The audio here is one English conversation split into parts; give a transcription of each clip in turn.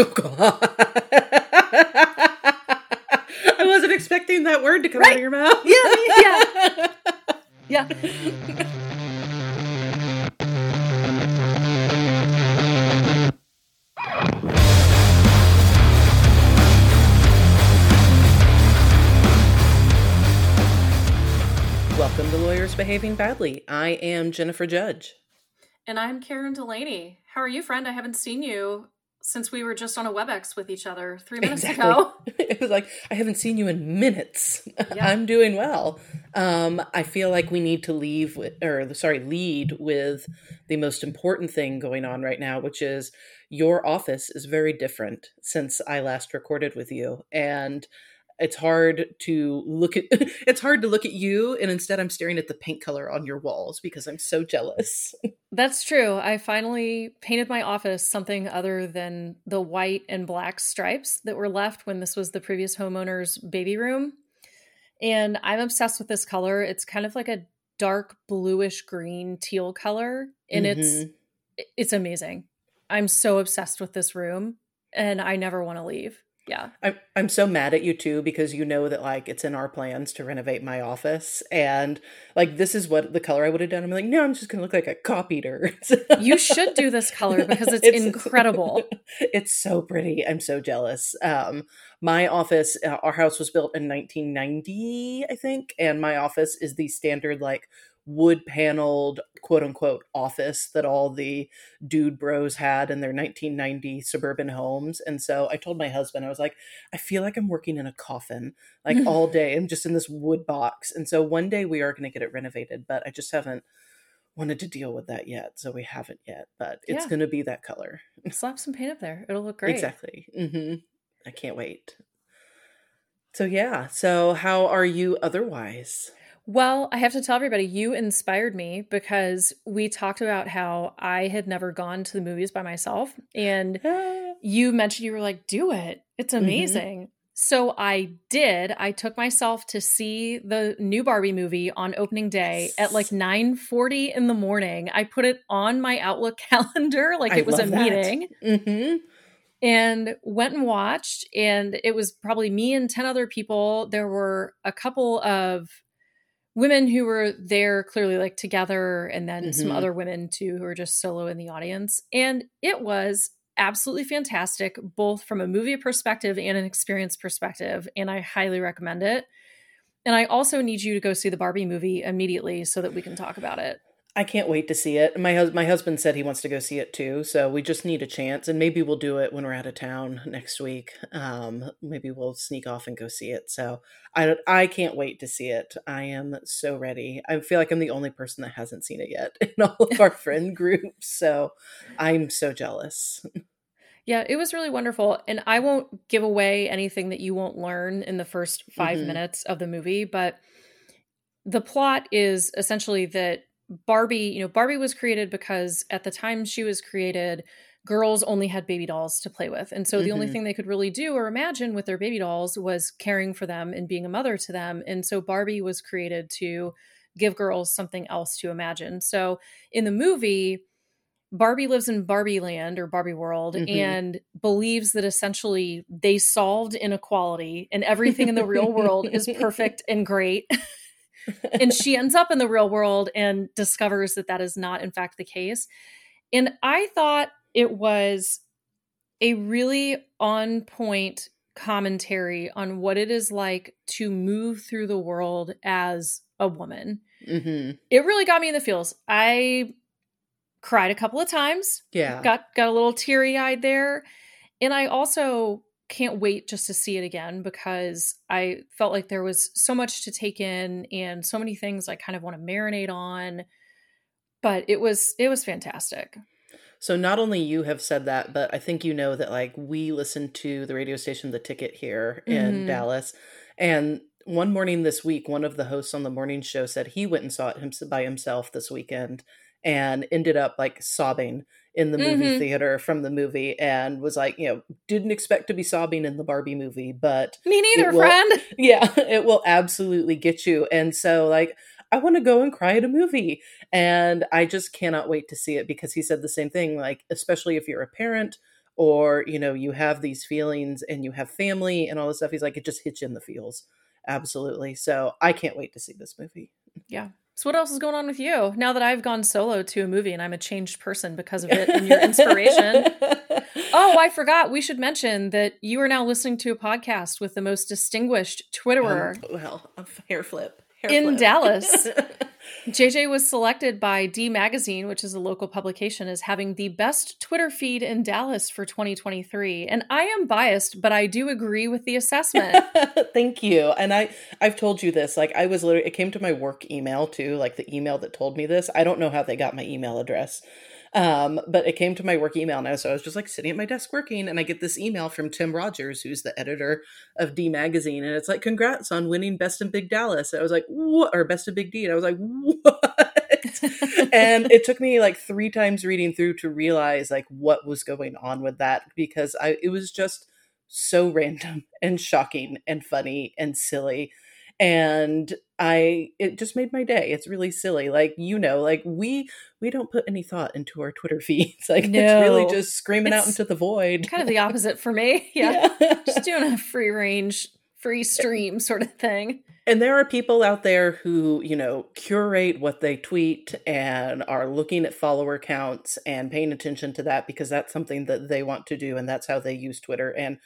Oh, God. I wasn't expecting that word to come out of your mouth. Yeah, yeah. Yeah. Welcome to Lawyers Behaving Badly. I am Jennifer Judge. And I'm Karen Delaney. How are you, friend? I haven't seen you since we were just on a WebEx with each other three minutes ago. it was like, I haven't seen you in minutes. Yeah. I'm doing well. Um, I feel like we need to leave with, or sorry, lead with the most important thing going on right now, which is your office is very different since I last recorded with you. And it's hard to look at it's hard to look at you and instead I'm staring at the paint color on your walls because I'm so jealous. That's true. I finally painted my office something other than the white and black stripes that were left when this was the previous homeowner's baby room. And I'm obsessed with this color. It's kind of like a dark bluish green teal color and it's Mhm. it's amazing. I'm so obsessed with this room and I never want to leave. Yeah. I'm I'm so mad at you too because you know that like it's in our plans to renovate my office and like this is what the color I would have done. I'm like, no, I'm just gonna look like a cop eater. You should do this color because it's, incredible. It's so pretty. I'm so jealous. Um, my office, uh, our house was built in 1990, I think, and my office is the standard like wood paneled quote unquote office that all the dude bros had in their 1990 suburban homes. And so I told my husband, I was like, I feel like I'm working in a coffin like all day. I'm just in this wood box. And so one day we are going to get it renovated, but I just haven't wanted to deal with that yet. So we haven't yet, but it's Yeah. going to be that color. Slap some paint up there. It'll look great. Exactly. Mm-hmm. I can't wait. So yeah. So how are you otherwise? Well, I have to tell everybody, you inspired me because we talked about how I had never gone to the movies by myself. And you mentioned you were like, do it. It's Mhm. amazing. So I did. I took myself to see the new Barbie movie on opening day at like Yes. 9:40 in the morning. I put it on my Outlook calendar like I it was a that. meeting mhm. and went and watched and it was probably me and 10 other people there were a couple of women who were there clearly like together and then some Mhm. other women too who were just solo in the audience. And it was absolutely fantastic both from a movie perspective and an experience perspective and i highly recommend it. And i also need you to go see the barbie movie immediately so that we can talk about it I can't wait to see it. My hus- my husband said he wants to go see it too, so we just need a chance, and maybe we'll do it when we're out of town next week. Um, maybe we'll sneak off and go see it. So I I can't wait to see it. I am so ready. I feel like I'm the only person that hasn't seen it yet in all of our friend groups, so I'm so jealous. Yeah, it was really wonderful. And I won't give away anything that you won't learn in the first 5 Mhm. minutes of the movie, but the plot is essentially that Barbie, you know, Barbie was created because at the time she was created, girls only had baby dolls to play with. And so the only Mhm. thing they could really do or imagine with their baby dolls was caring for them and being a mother to them. And so Barbie was created to give girls something else to imagine. So in the movie, Barbie lives in Barbie land or Barbie world Mhm. and believes that essentially they solved inequality and everything in the real world is perfect and great. and she ends up in the real world and discovers that that is not, in fact, the case. And I thought it was a really on point commentary on what it is like to move through the world as a woman. hmm It really got me in the feels. I cried a couple of times Yeah. got got a little teary eyed there and i also can't wait just to see it again because i felt like there was so much to take in and so many things i kind of want to marinate on but it was it was fantastic So not only you have said that, but I think you know that like we listened to the radio station The Ticket here in Mhm. Dallas, and one morning this week, one of the hosts on the morning show said he went and saw it by himself this weekend and ended up like sobbing in the movie Mhm. theater from the movie and was like, you know, didn't expect to be sobbing in the Barbie movie, but me neither will- friend yeah, it will absolutely get you. And so, like, I want to go and cry at a movie. And I just cannot wait to see it because he said the same thing. Like, especially if you're a parent or you know you have these feelings and you have family and all this stuff he's like it just hits you in the feels absolutely so i can't wait to see this movie yeah so what else is going on with you? Now that i've gone solo to a movie and i'm a changed person because of it and your inspiration. Oh i forgot. We should mention that you are now listening to a podcast with the most distinguished twitterer. Um, well a hair flip in flip. dallas JJ was selected by D Magazine, which is a local publication, as having the best Twitter feed in Dallas for 2023. And I am biased, but I do agree with the assessment. Thank you. And I I've told you this. Like I was literally it came to my work email too, like the email that told me this. I don't know how they got my email address. Um, but it came to my work email now. So I was just like sitting at my desk working, and I get this email from Tim Rogers, who's the editor of D Magazine. And it's like, congrats on winning Best in Big Dallas. And I was like, what? Or Best in Big D. And I was like, what? and it took me like three times reading through to realize like what was going on with that because I, it was just so random and shocking and funny and silly and i it just made my day. It's really silly like you know like we we don't put any thought into our twitter feeds like no, it's really just screaming out into the void. kind of the opposite for me. Yeah, yeah. just doing a free range free stream sort of thing. And there are people out there who you know curate what they tweet and are looking at follower counts and paying attention to that because that's something that they want to do and that's how they use twitter. And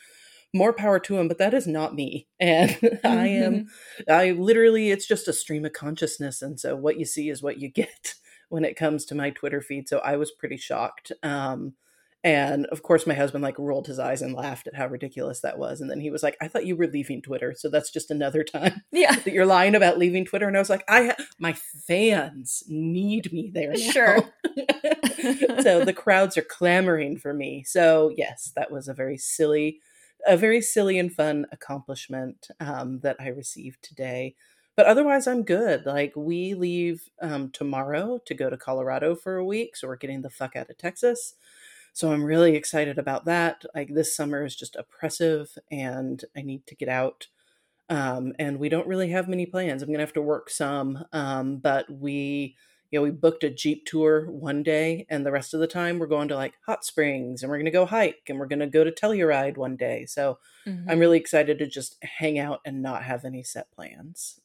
more power to him but that is not me. And mm-hmm. i am i literally it's just a stream of consciousness and so what you see is what you get when it comes to my twitter feed so i was pretty shocked. Um and of course my husband like rolled his eyes and laughed at how ridiculous that was and then he was like i thought you were leaving twitter so that's just another time yeah. that you're lying about leaving twitter. And i was like i ha- my fans need me there now. sure. So the crowds are clamoring for me. So yes that was a very silly a very silly and fun accomplishment um, that I received today. But otherwise, I'm good. Like, we leave um, tomorrow to go to Colorado for a week. So, we're getting the fuck out of Texas. So, I'm really excited about that. Like, this summer is just oppressive and I need to get out. Um, and we don't really have many plans. I'm going to have to work some. Um, but we you know, we booked a Jeep tour one day, and the rest of the time we're going to like hot springs and we're going to go hike and we're going to go to Telluride one day. So mm-hmm. I'm really excited to just hang out and not have any set plans.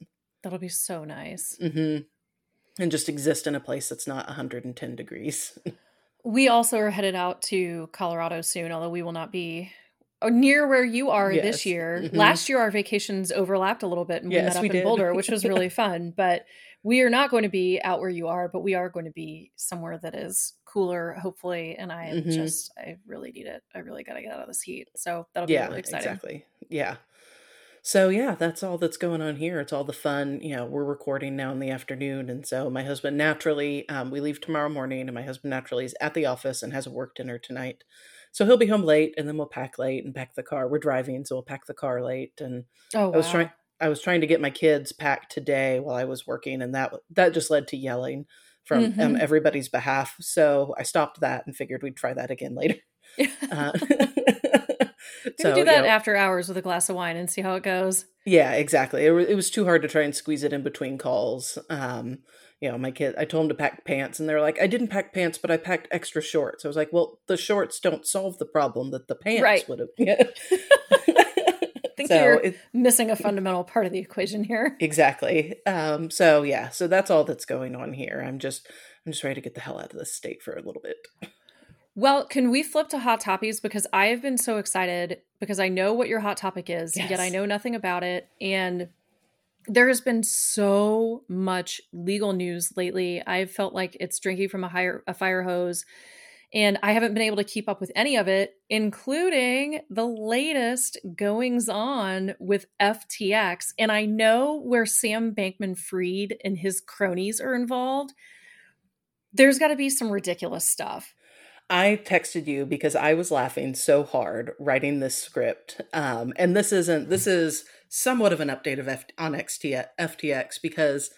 That'll be so nice. Mm-hmm. And just exist in a place that's not 110 degrees. we also are headed out to Colorado soon, although we will not be uh, near where you are yes. this year. Mm-hmm. Last year, our vacations overlapped a little bit and we yes, met up in did. Boulder, which was really fun. But we are not going to be out where you are, but we are going to be somewhere that is cooler, hopefully. And I mm-hmm. just, I really need it. I really got to get out of this heat. So that'll be yeah, really exciting. Exactly. Yeah. So yeah, that's all that's going on here. It's all the fun. You know, we're recording now in the afternoon, and so my husband naturally, um, we leave tomorrow morning, and my husband naturally is at the office and has a work dinner tonight. So he'll be home late, and then we'll pack late and pack the car. We're driving, so we'll pack the car late. And oh, I was wow. trying. I was trying to get my kids packed today while I was working, and that that just led to yelling from um, mm-hmm. um, everybody's behalf. So I stopped that and figured we'd try that again later. uh, so do that you know, after hours with a glass of wine and see how it goes. Yeah, exactly. It, it was too hard to try and squeeze it in between calls. Um, you know, my kid, I told them to pack pants, and they're like, "I didn't pack pants, but I packed extra shorts." I was like, "Well, the shorts don't solve the problem that the pants right. would have." think so you're it, missing a fundamental part of the equation here. Exactly. Um, so yeah, so that's all that's going on here. I'm just I'm just ready to get the hell out of this state for a little bit. Well, can we flip to hot topics because I have been so excited because I know what your hot topic is, yes. yet I know nothing about it and there has been so much legal news lately. I've felt like it's drinking from a higher a fire hose and I haven't been able to keep up with any of it, including the latest goings on with FTX. And I know where Sam Bankman Fried and his cronies are involved. There's got to be some ridiculous stuff. I texted you because I was laughing so hard writing this script. Um, and this isn't, this is somewhat of an update of F- on XT- FTX because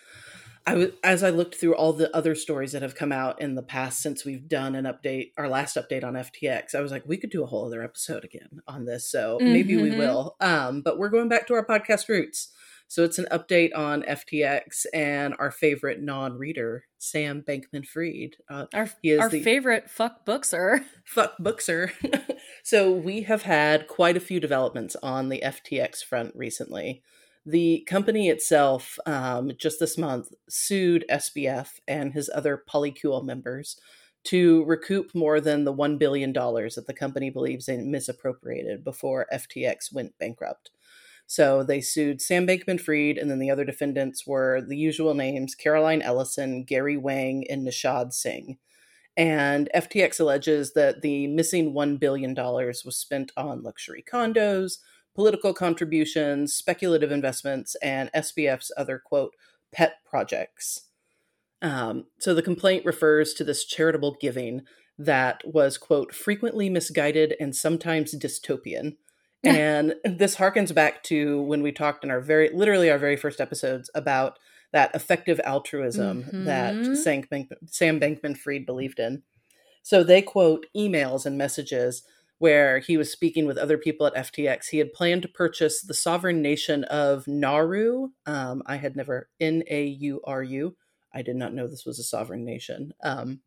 I was as I looked through all the other stories that have come out in the past since we've done an update, our last update on FTX. I was like, we could do a whole other episode again on this, so mm-hmm. maybe we mm-hmm. will. Um, but we're going back to our podcast roots. So it's an update on FTX and our favorite non-reader, Sam Bankman-Fried. Uh, our our the, favorite fuck bookser. Fuck bookser. so we have had quite a few developments on the FTX front recently. The company itself, um, just this month, sued SBF and his other polycule members to recoup more than the $1 billion that the company believes they misappropriated before FTX went bankrupt. So they sued Sam Bankman Fried, and then the other defendants were the usual names Caroline Ellison, Gary Wang, and Nishad Singh. And FTX alleges that the missing $1 billion was spent on luxury condos, political contributions, speculative investments, and SBF's other, quote, pet projects. Um, so the complaint refers to this charitable giving that was, quote, frequently misguided and sometimes dystopian and this harkens back to when we talked in our very literally our very first episodes about that effective altruism mm-hmm. that Sam Bankman, Sam Bankman Fried believed in. So they quote emails and messages where he was speaking with other people at FTX. He had planned to purchase the sovereign nation of Nauru. Um, I had never N A U R U. I did not know this was a sovereign nation. Um,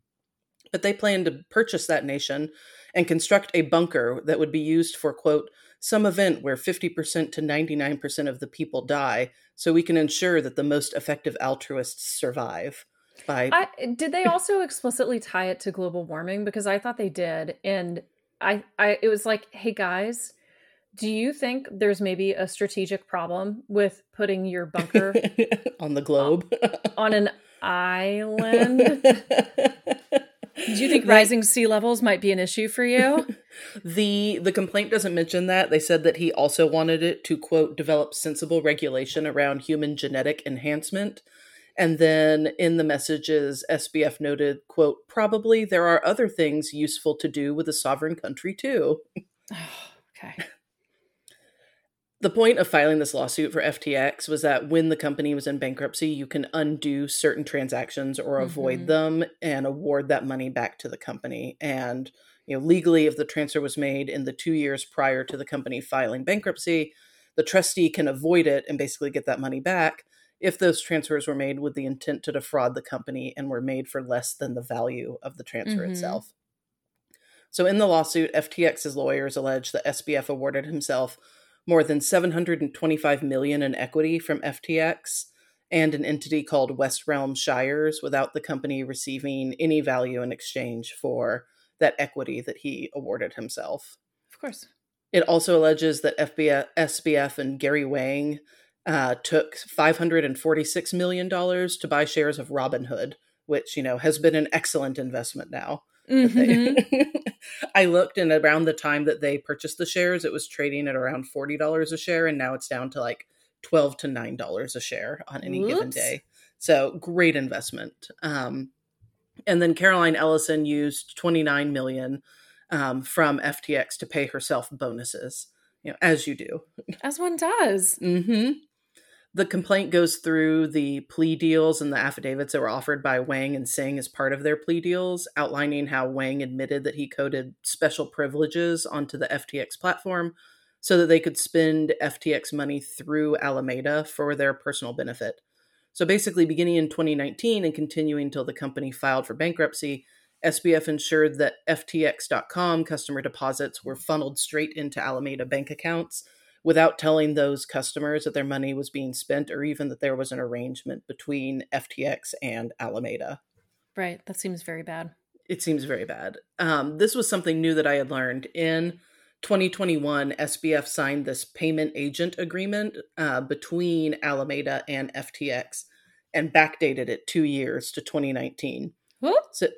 but they planned to purchase that nation and construct a bunker that would be used for quote some event where 50% to 99% of the people die so we can ensure that the most effective altruists survive by I, did they also explicitly tie it to global warming because i thought they did and i i it was like hey guys do you think there's maybe a strategic problem with putting your bunker on the globe on an island do you think rising sea levels might be an issue for you? the the complaint doesn't mention that. They said that he also wanted it to quote develop sensible regulation around human genetic enhancement. And then in the messages, SBF noted, quote, probably there are other things useful to do with a sovereign country too. okay. The point of filing this lawsuit for FTX was that when the company was in bankruptcy, you can undo certain transactions or avoid mm-hmm. them and award that money back to the company. And you know, legally, if the transfer was made in the two years prior to the company filing bankruptcy, the trustee can avoid it and basically get that money back if those transfers were made with the intent to defraud the company and were made for less than the value of the transfer mm-hmm. itself. So, in the lawsuit, FTX's lawyers allege that SBF awarded himself more than 725 million in equity from FTX and an entity called West Realm Shires without the company receiving any value in exchange for that equity that he awarded himself. Of course. It also alleges that FBF, SBF and Gary Wang uh, took $546 million to buy shares of Robinhood, which, you know, has been an excellent investment now. Mm-hmm. I looked, and around the time that they purchased the shares, it was trading at around forty dollars a share, and now it's down to like twelve to nine dollars a share on any given day. So great investment. Um, and then Caroline Ellison used twenty nine million um, from FTX to pay herself bonuses. You know, as you do, as one does. Mm-hmm. The complaint goes through the plea deals and the affidavits that were offered by Wang and Singh as part of their plea deals, outlining how Wang admitted that he coded special privileges onto the FTX platform so that they could spend FTX money through Alameda for their personal benefit. So basically, beginning in 2019 and continuing until the company filed for bankruptcy, SBF ensured that FTX.com customer deposits were funneled straight into Alameda bank accounts without telling those customers that their money was being spent or even that there was an arrangement between FTX and Alameda. Right. That seems very bad. It seems very bad. Um, this was something new that I had learned. In 2021, SBF signed this payment agent agreement uh, between Alameda and FTX and backdated it two years to 2019. Whoop. So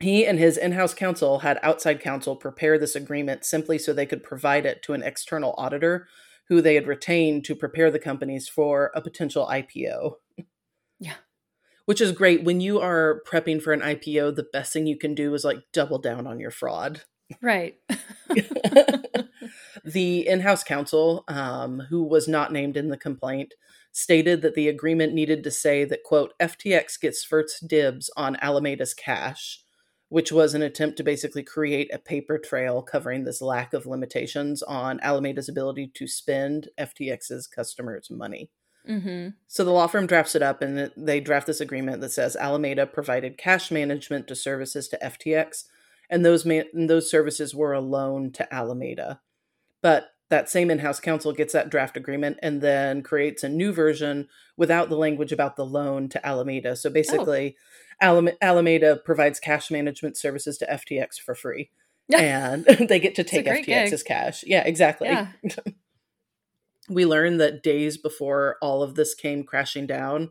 he and his in house counsel had outside counsel prepare this agreement simply so they could provide it to an external auditor who they had retained to prepare the companies for a potential IPO. Yeah. Which is great. When you are prepping for an IPO, the best thing you can do is like double down on your fraud. Right. the in house counsel, um, who was not named in the complaint, stated that the agreement needed to say that, quote, FTX gets first dibs on Alameda's cash which was an attempt to basically create a paper trail covering this lack of limitations on Alameda's ability to spend FTX's customers' money. Mm-hmm. So the law firm drafts it up and they draft this agreement that says Alameda provided cash management to services to FTX, and those and those services were a loan to Alameda. But that same in-house counsel gets that draft agreement and then creates a new version without the language about the loan to Alameda. So basically, Alam- Alameda provides cash management services to FTX for free. and they get to take great gig. FTX's cash. Yeah, exactly. Yeah. We learned that days before all of this came crashing down,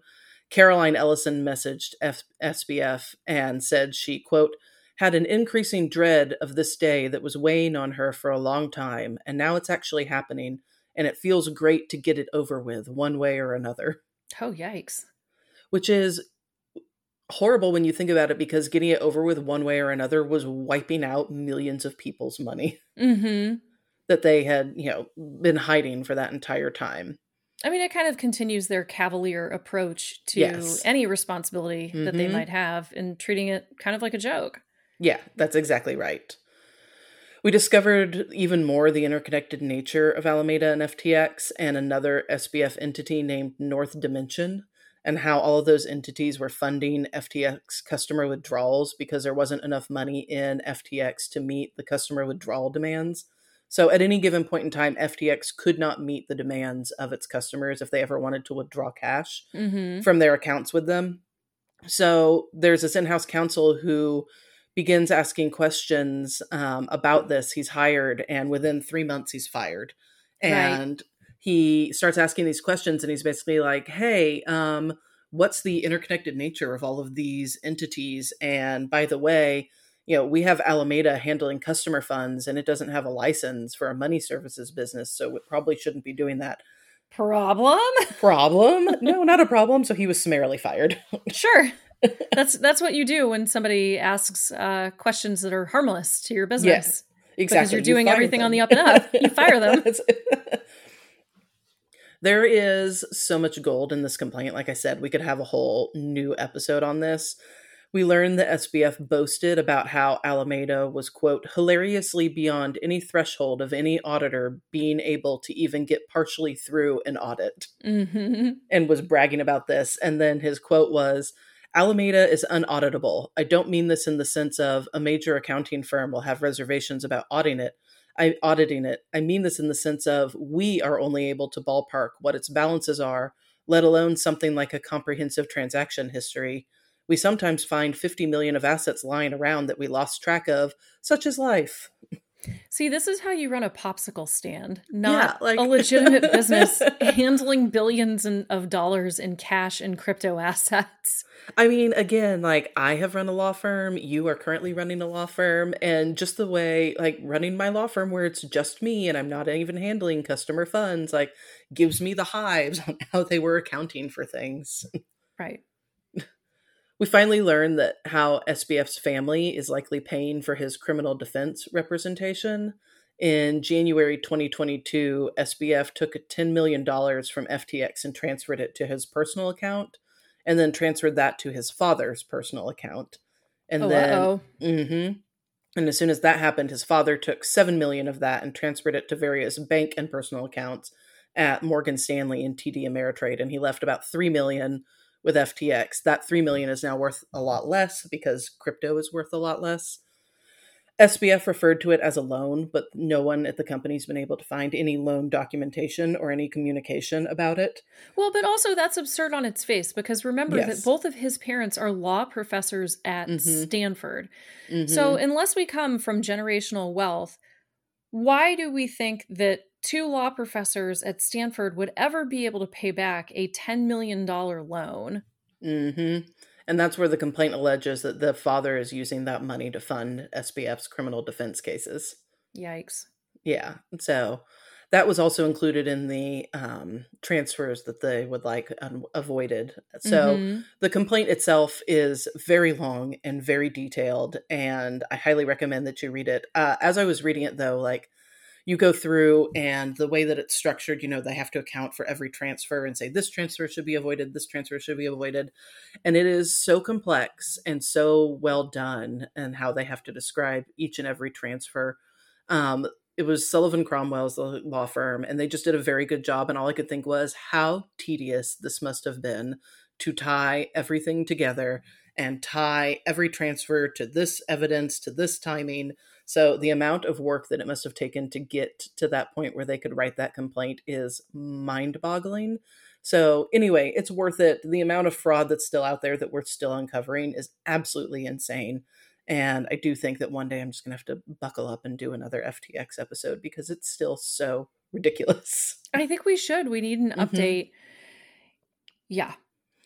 Caroline Ellison messaged F- SBF and said she, quote, had an increasing dread of this day that was weighing on her for a long time, and now it's actually happening, and it feels great to get it over with one way or another. Oh, yikes. Which is horrible when you think about it because getting it over with one way or another was wiping out millions of people's money Mm-hmm. that they had, you know, been hiding for that entire time. I mean, it kind of continues their cavalier approach to Yes. any responsibility that they Mhm. might have and treating it kind of like a joke. Yeah, that's exactly right. We discovered even more the interconnected nature of Alameda and FTX and another SBF entity named North Dimension, and how all of those entities were funding FTX customer withdrawals because there wasn't enough money in FTX to meet the customer withdrawal demands. So at any given point in time, FTX could not meet the demands of its customers if they ever wanted to withdraw cash Mm-hmm. from their accounts with them. So there's this in-house counsel who begins asking questions um, about this. He's hired, and within three months, he's fired. Right. He starts asking these questions, and he's basically like, "Hey, um, what's the interconnected nature of all of these entities? And by the way." You know, we have Alameda handling customer funds and it doesn't have a license for a money services business, so it probably shouldn't be doing that. Problem? Problem? No, not a problem. So he was summarily fired. Sure. that's that's what you do when somebody asks uh, questions that are harmless to your business. Yes, Exactly. Because you're doing fire everything on the up and up. You fire them. There is so much gold in this complaint. Like I said, we could have a whole new episode on this. We learned that SBF boasted about how Alameda was, quote, hilariously beyond any threshold of any auditor being able to even get partially through an audit Mm-hmm. and was bragging about this. And then his quote was Alameda is unauditable. I don't mean this in the sense of a major accounting firm will have reservations about auditing it. I auditing it. I mean this in the sense of we are only able to ballpark what its balances are, let alone something like a comprehensive transaction history. We sometimes find 50 million of assets lying around that we lost track of, such as life. See, this is how you run a popsicle stand, not like- a legitimate business handling billions in, of dollars in cash and crypto assets. I mean, again, like I have run a law firm, you are currently running a law firm, and just the way, like, running my law firm where it's just me and I'm not even handling customer funds, like, gives me the hives on how they were accounting for things. Right. We finally learn that how SBF's family is likely paying for his criminal defense representation. In January 2022, SBF took $10 million from FTX and transferred it to his personal account, and then transferred that to his father's personal account. And oh, then, uh-oh. hmm and as soon as that happened, his father took 7 million of that and transferred it to various bank and personal accounts at Morgan Stanley and TD Ameritrade, and he left about $3 million with FTX. That 3 million is now worth a lot less because crypto is worth a lot less. SBF referred to it as a loan, but no one at the company's been able to find any loan documentation or any communication about it. Well, but also that's absurd on its face because remember Yes. that both of his parents are law professors at Mhm. Stanford. Mhm. So, unless we come from generational wealth, why do we think that two law professors at Stanford would ever be able to pay back a $10 million loan? Mm-hmm. And that's where the complaint alleges that the father is using that money to fund SBF's criminal defense cases. Yikes. Yeah. So that was also included in the um, transfers that they would like un- avoided. So Mhm. the complaint itself is very long and very detailed, and I highly recommend that you read it. Uh, as I was reading it, though, like you go through and the way that it's structured, you know, they have to account for every transfer and say this transfer should be avoided, this transfer should be avoided. And it is so complex and so well done, and how they have to describe each and every transfer. Um, it was Sullivan Cromwell's law firm, and they just did a very good job. And all I could think was how tedious this must have been to tie everything together and tie every transfer to this evidence to this timing. So the amount of work that it must have taken to get to that point where they could write that complaint is mind-boggling. So anyway, it's worth it. The amount of fraud that's still out there that we're still uncovering is absolutely insane. And I do think that one day I'm just going to have to buckle up and do another FTX episode because it's still so ridiculous. I think we should. We need an mm-hmm. update. Yeah.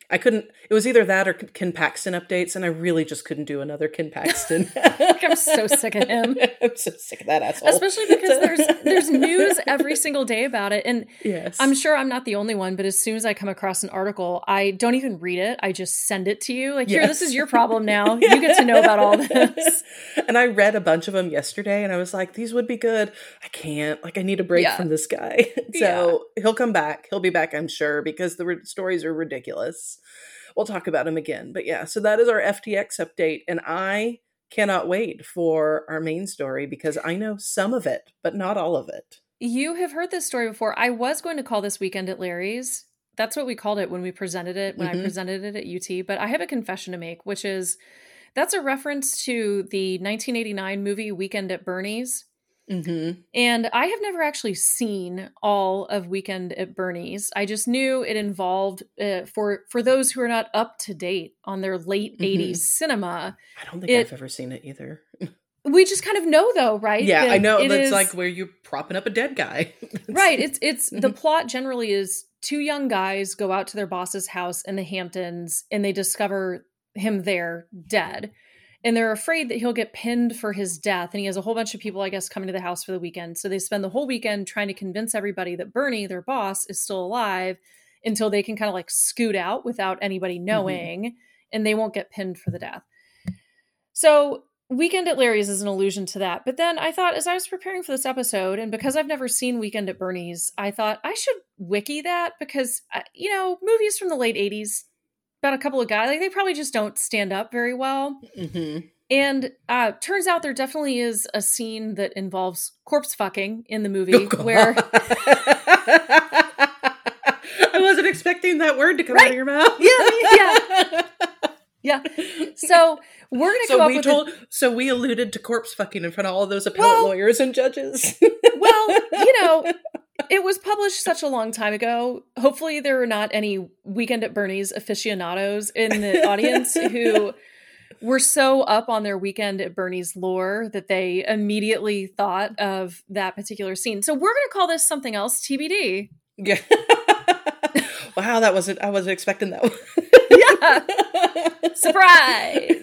I couldn't. It was either that or Ken Paxton updates, and I really just couldn't do another Ken Paxton. I'm so sick of him. I'm so sick of that asshole. Especially because there's there's news every single day about it, and yes. I'm sure I'm not the only one. But as soon as I come across an article, I don't even read it. I just send it to you. Like, yes. here, this is your problem now. You get to know about all this. And I read a bunch of them yesterday, and I was like, these would be good. I can't. Like, I need a break yeah. from this guy. so yeah. he'll come back. He'll be back, I'm sure, because the re- stories are ridiculous we'll talk about him again. But yeah, so that is our FTX update. And I cannot wait for our main story because I know some of it, but not all of it. You have heard this story before. I was going to call this Weekend at Larry's. That's what we called it when we presented it, when mm-hmm. I presented it at UT. But I have a confession to make, which is that's a reference to the 1989 movie Weekend at Bernie's. Mm-hmm. And I have never actually seen all of Weekend at Bernie's. I just knew it involved uh, for for those who are not up to date on their late mm-hmm. 80s cinema. I don't think it, I've ever seen it either. we just kind of know though, right? Yeah, that I know. that's is, like where you're propping up a dead guy. right. It's it's the plot generally is two young guys go out to their boss's house in the Hamptons and they discover him there dead and they're afraid that he'll get pinned for his death and he has a whole bunch of people i guess coming to the house for the weekend so they spend the whole weekend trying to convince everybody that bernie their boss is still alive until they can kind of like scoot out without anybody mm-hmm. knowing mm-hmm. and they won't get pinned for the death so weekend at larry's is an allusion to that but then i thought as i was preparing for this episode and because i've never seen weekend at bernie's i thought i should wiki that because uh, you know movies from the late 80s about a couple of guys. Like they probably just don't stand up very well. Mm-hmm. And uh, turns out there definitely is a scene that involves corpse fucking in the movie oh, where. I wasn't expecting that word to come right? out of your mouth. yeah, yeah, yeah. So we're gonna so come we up told. A, so we alluded to corpse fucking in front of all of those appellate well, lawyers and judges. well, you know, it was published such a long time ago. Hopefully, there are not any Weekend at Bernie's aficionados in the audience who were so up on their Weekend at Bernie's lore that they immediately thought of that particular scene. So we're going to call this something else TBD. Yeah. wow, that wasn't. I wasn't expecting that. Surprise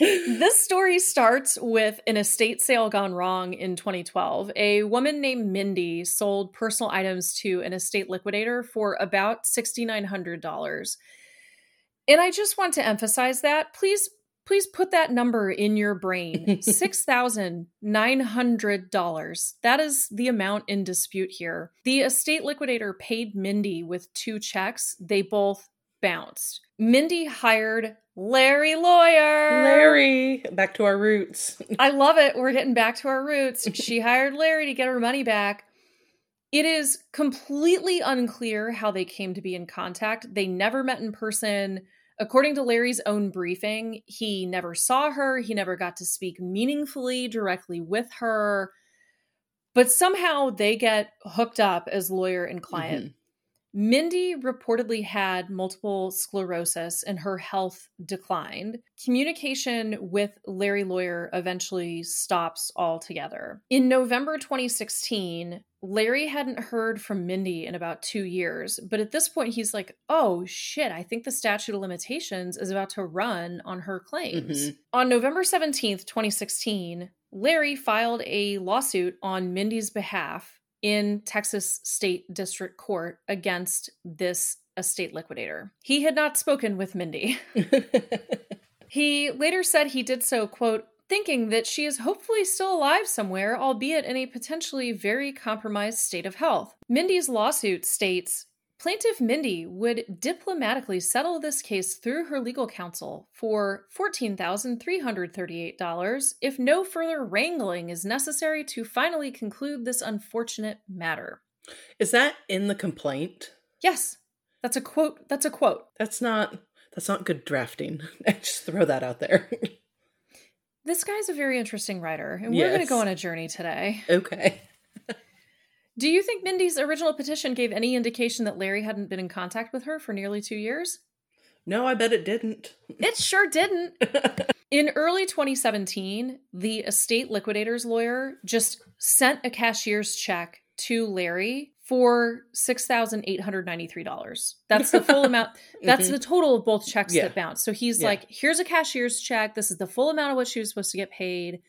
this story starts with an estate sale gone wrong in 2012. A woman named Mindy sold personal items to an estate liquidator for about $6,900. And I just want to emphasize that. Please, please put that number in your brain $6,900. That is the amount in dispute here. The estate liquidator paid Mindy with two checks. They both bounced. Mindy hired Larry Lawyer. Larry, back to our roots. I love it. We're getting back to our roots. She hired Larry to get her money back. It is completely unclear how they came to be in contact. They never met in person. According to Larry's own briefing, he never saw her. He never got to speak meaningfully directly with her. But somehow they get hooked up as lawyer and client. Mm-hmm. Mindy reportedly had multiple sclerosis and her health declined. Communication with Larry Lawyer eventually stops altogether. In November 2016, Larry hadn't heard from Mindy in about two years, but at this point, he's like, oh shit, I think the statute of limitations is about to run on her claims. Mm-hmm. On November 17th, 2016, Larry filed a lawsuit on Mindy's behalf in Texas State District Court against this estate liquidator. He had not spoken with Mindy. he later said he did so, quote, thinking that she is hopefully still alive somewhere, albeit in a potentially very compromised state of health. Mindy's lawsuit states Plaintiff Mindy would diplomatically settle this case through her legal counsel for $14,338 if no further wrangling is necessary to finally conclude this unfortunate matter. Is that in the complaint? Yes. That's a quote. That's a quote. That's not that's not good drafting. I just throw that out there. This guy's a very interesting writer, and we're going to go on a journey today. okay. Do you think Mindy's original petition gave any indication that Larry hadn't been in contact with her for nearly two years? No, I bet it didn't. It sure didn't. In early 2017, the estate liquidator's lawyer just sent a cashier's check to Larry for $6,893. That's the full amount. That's Mhm. the total of both checks Yeah. that bounced. So he's Yeah. like, here's a cashier's check. This is the full amount of what she was supposed to get paid.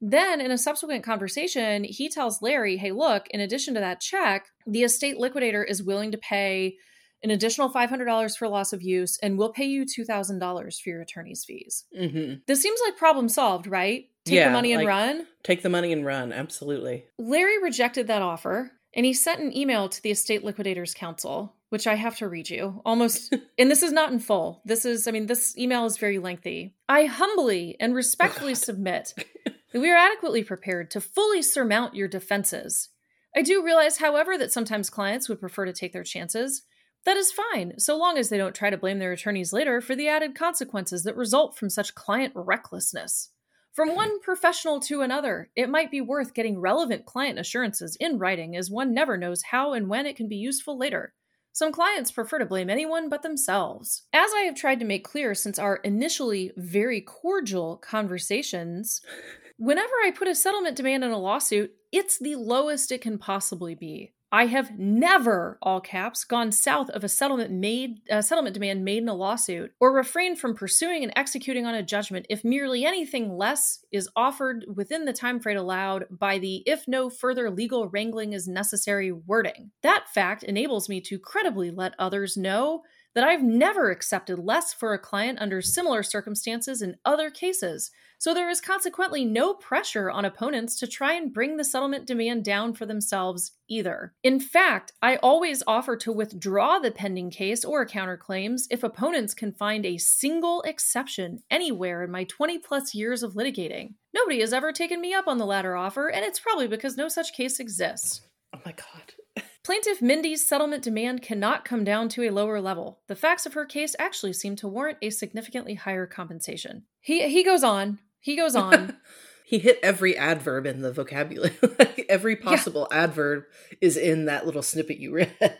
Then, in a subsequent conversation, he tells Larry, hey, look, in addition to that check, the estate liquidator is willing to pay an additional $500 for loss of use and we'll pay you $2,000 for your attorney's fees. hmm This seems like problem solved, right? Take Yeah, the money and like- run. Take the money and run. Absolutely. Larry rejected that offer and he sent an email to the estate liquidators counsel, which I have to read you almost. and this is not in full. This is, I mean, this email is very lengthy. I humbly and respectfully God. submit we are adequately prepared to fully surmount your defenses. I do realize, however, that sometimes clients would prefer to take their chances. That is fine, so long as they don't try to blame their attorneys later for the added consequences that result from such client recklessness. From hmm. one professional to another, it might be worth getting relevant client assurances in writing as one never knows how and when it can be useful later. Some clients prefer to blame anyone but themselves. As I have tried to make clear since our initially very cordial conversations, whenever I put a settlement demand in a lawsuit, it's the lowest it can possibly be. I have never, all caps, gone south of a settlement made a settlement demand made in a lawsuit, or refrained from pursuing and executing on a judgment if merely anything less is offered within the time frame allowed by the if no further legal wrangling is necessary wording. That fact enables me to credibly let others know that I've never accepted less for a client under similar circumstances in other cases, so there is consequently no pressure on opponents to try and bring the settlement demand down for themselves either. In fact, I always offer to withdraw the pending case or counterclaims if opponents can find a single exception anywhere in my 20 plus years of litigating. Nobody has ever taken me up on the latter offer, and it's probably because no such case exists. Oh my god. Plaintiff Mindy's settlement demand cannot come down to a lower level. The facts of her case actually seem to warrant a significantly higher compensation. He he goes on. He goes on. he hit every adverb in the vocabulary. Like, every possible adverb is in that little snippet you read. but at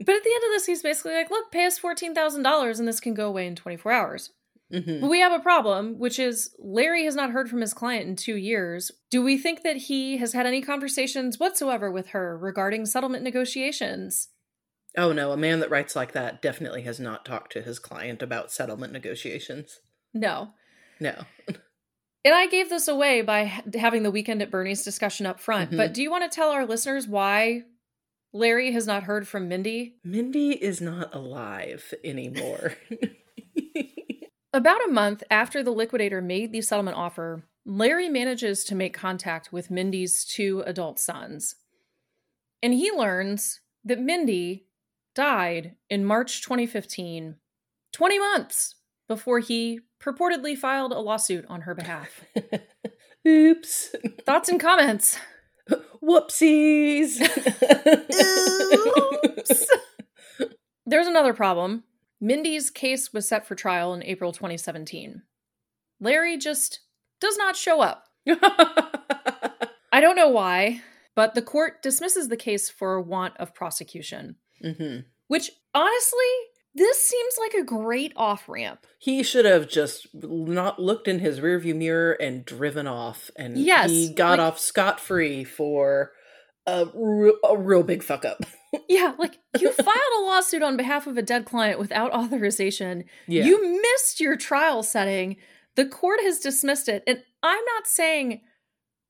the end of this, he's basically like, "Look, pay us fourteen thousand dollars, and this can go away in twenty four hours." Mhm. But we have a problem, which is Larry has not heard from his client in two years. Do we think that he has had any conversations whatsoever with her regarding settlement negotiations? Oh no, a man that writes like that definitely has not talked to his client about settlement negotiations. No. No. And I gave this away by having the weekend at Bernie's discussion up front. Mhm. But do you want to tell our listeners why Larry has not heard from Mindy? Mindy is not alive anymore. About a month after the liquidator made the settlement offer, Larry manages to make contact with Mindy's two adult sons. And he learns that Mindy died in March 2015, 20 months before he purportedly filed a lawsuit on her behalf. Oops. Thoughts and comments? Whoopsies. Oops. There's another problem. Mindy's case was set for trial in April 2017. Larry just does not show up. I don't know why, but the court dismisses the case for want of prosecution, hmm which honestly, this seems like a great off ramp. He should have just not looked in his rearview mirror and driven off, and Yes, he got like- off scot free for a, re- a real big fuck up. Yeah, like you filed a lawsuit on behalf of a dead client without authorization. Yeah, You missed your trial setting. The court has dismissed it. And I'm not saying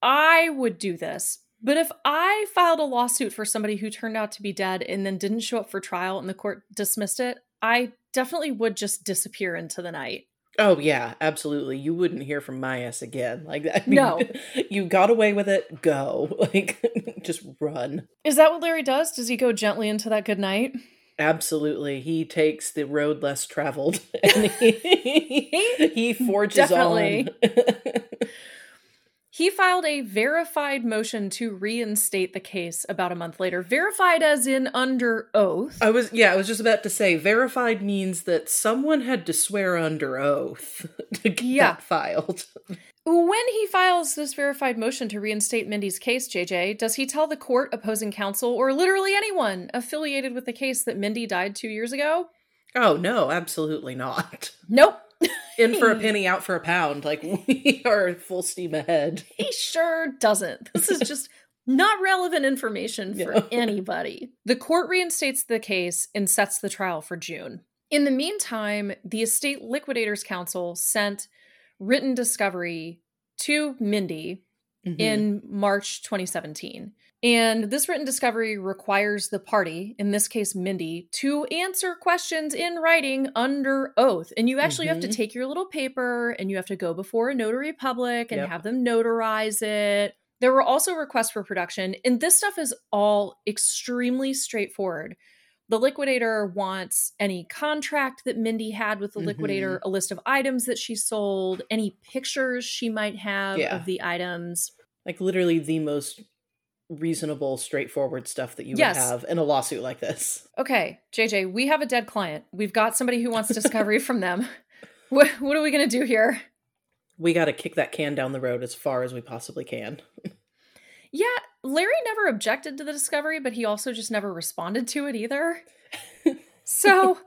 I would do this, but if I filed a lawsuit for somebody who turned out to be dead and then didn't show up for trial and the court dismissed it, I definitely would just disappear into the night. Oh yeah, absolutely. You wouldn't hear from my ass again. Like I mean, No. you got away with it. Go. Like just run. Is that what Larry does? Does he go gently into that good night? Absolutely. He takes the road less traveled and he, he forges Definitely. on. He filed a verified motion to reinstate the case about a month later. Verified as in under oath. I was yeah, I was just about to say verified means that someone had to swear under oath to get Yeah. that filed. When he files this verified motion to reinstate Mindy's case, JJ, does he tell the court opposing counsel or literally anyone affiliated with the case that Mindy died two years ago? Oh no, absolutely not. Nope. In for a penny, out for a pound. Like we are full steam ahead. He sure doesn't. This is just not relevant information for No. anybody. The court reinstates the case and sets the trial for June. In the meantime, the estate liquidators counsel sent written discovery to Mindy Mhm. in March 2017. And this written discovery requires the party, in this case Mindy, to answer questions in writing under oath. And you actually have to Mhm. take your little paper and you have to go before a notary public and Yep. have them notarize it. There were also requests for production, and this stuff is all extremely straightforward. The liquidator wants any contract that Mindy had with the liquidator, a list of items that she sold, any pictures she might have Yeah. of the items. like literally the most reasonable, straightforward stuff that you Yes. would have in a lawsuit like this. Okay, JJ, we have a dead client. We've got somebody who wants discovery from them. What, what are we going to do here? We got to kick that can down the road as far as we possibly can. Yeah, Larry never objected to the discovery, but he also just never responded to it either. So,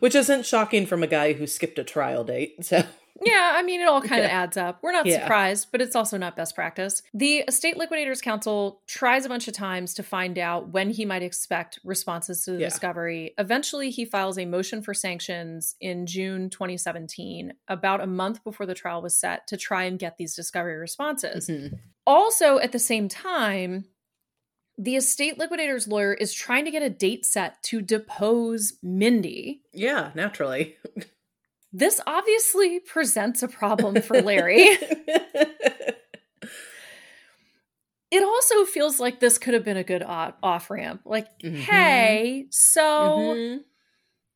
Which isn't shocking from a guy who skipped a trial date. So, yeah, I mean, it all kind of Yeah. adds up. We're not Yeah. surprised, but it's also not best practice. The Estate Liquidators Counsel tries a bunch of times to find out when he might expect responses to the Yeah. discovery. Eventually, he files a motion for sanctions in June 2017, about a month before the trial was set, to try and get these discovery responses. mhm. Also, at the same time, the estate liquidator's lawyer is trying to get a date set to depose Mindy. yeah, naturally. This obviously presents a problem for Larry. it also feels like this could have been a good off ramp. Like, Mhm. hey, so Mhm.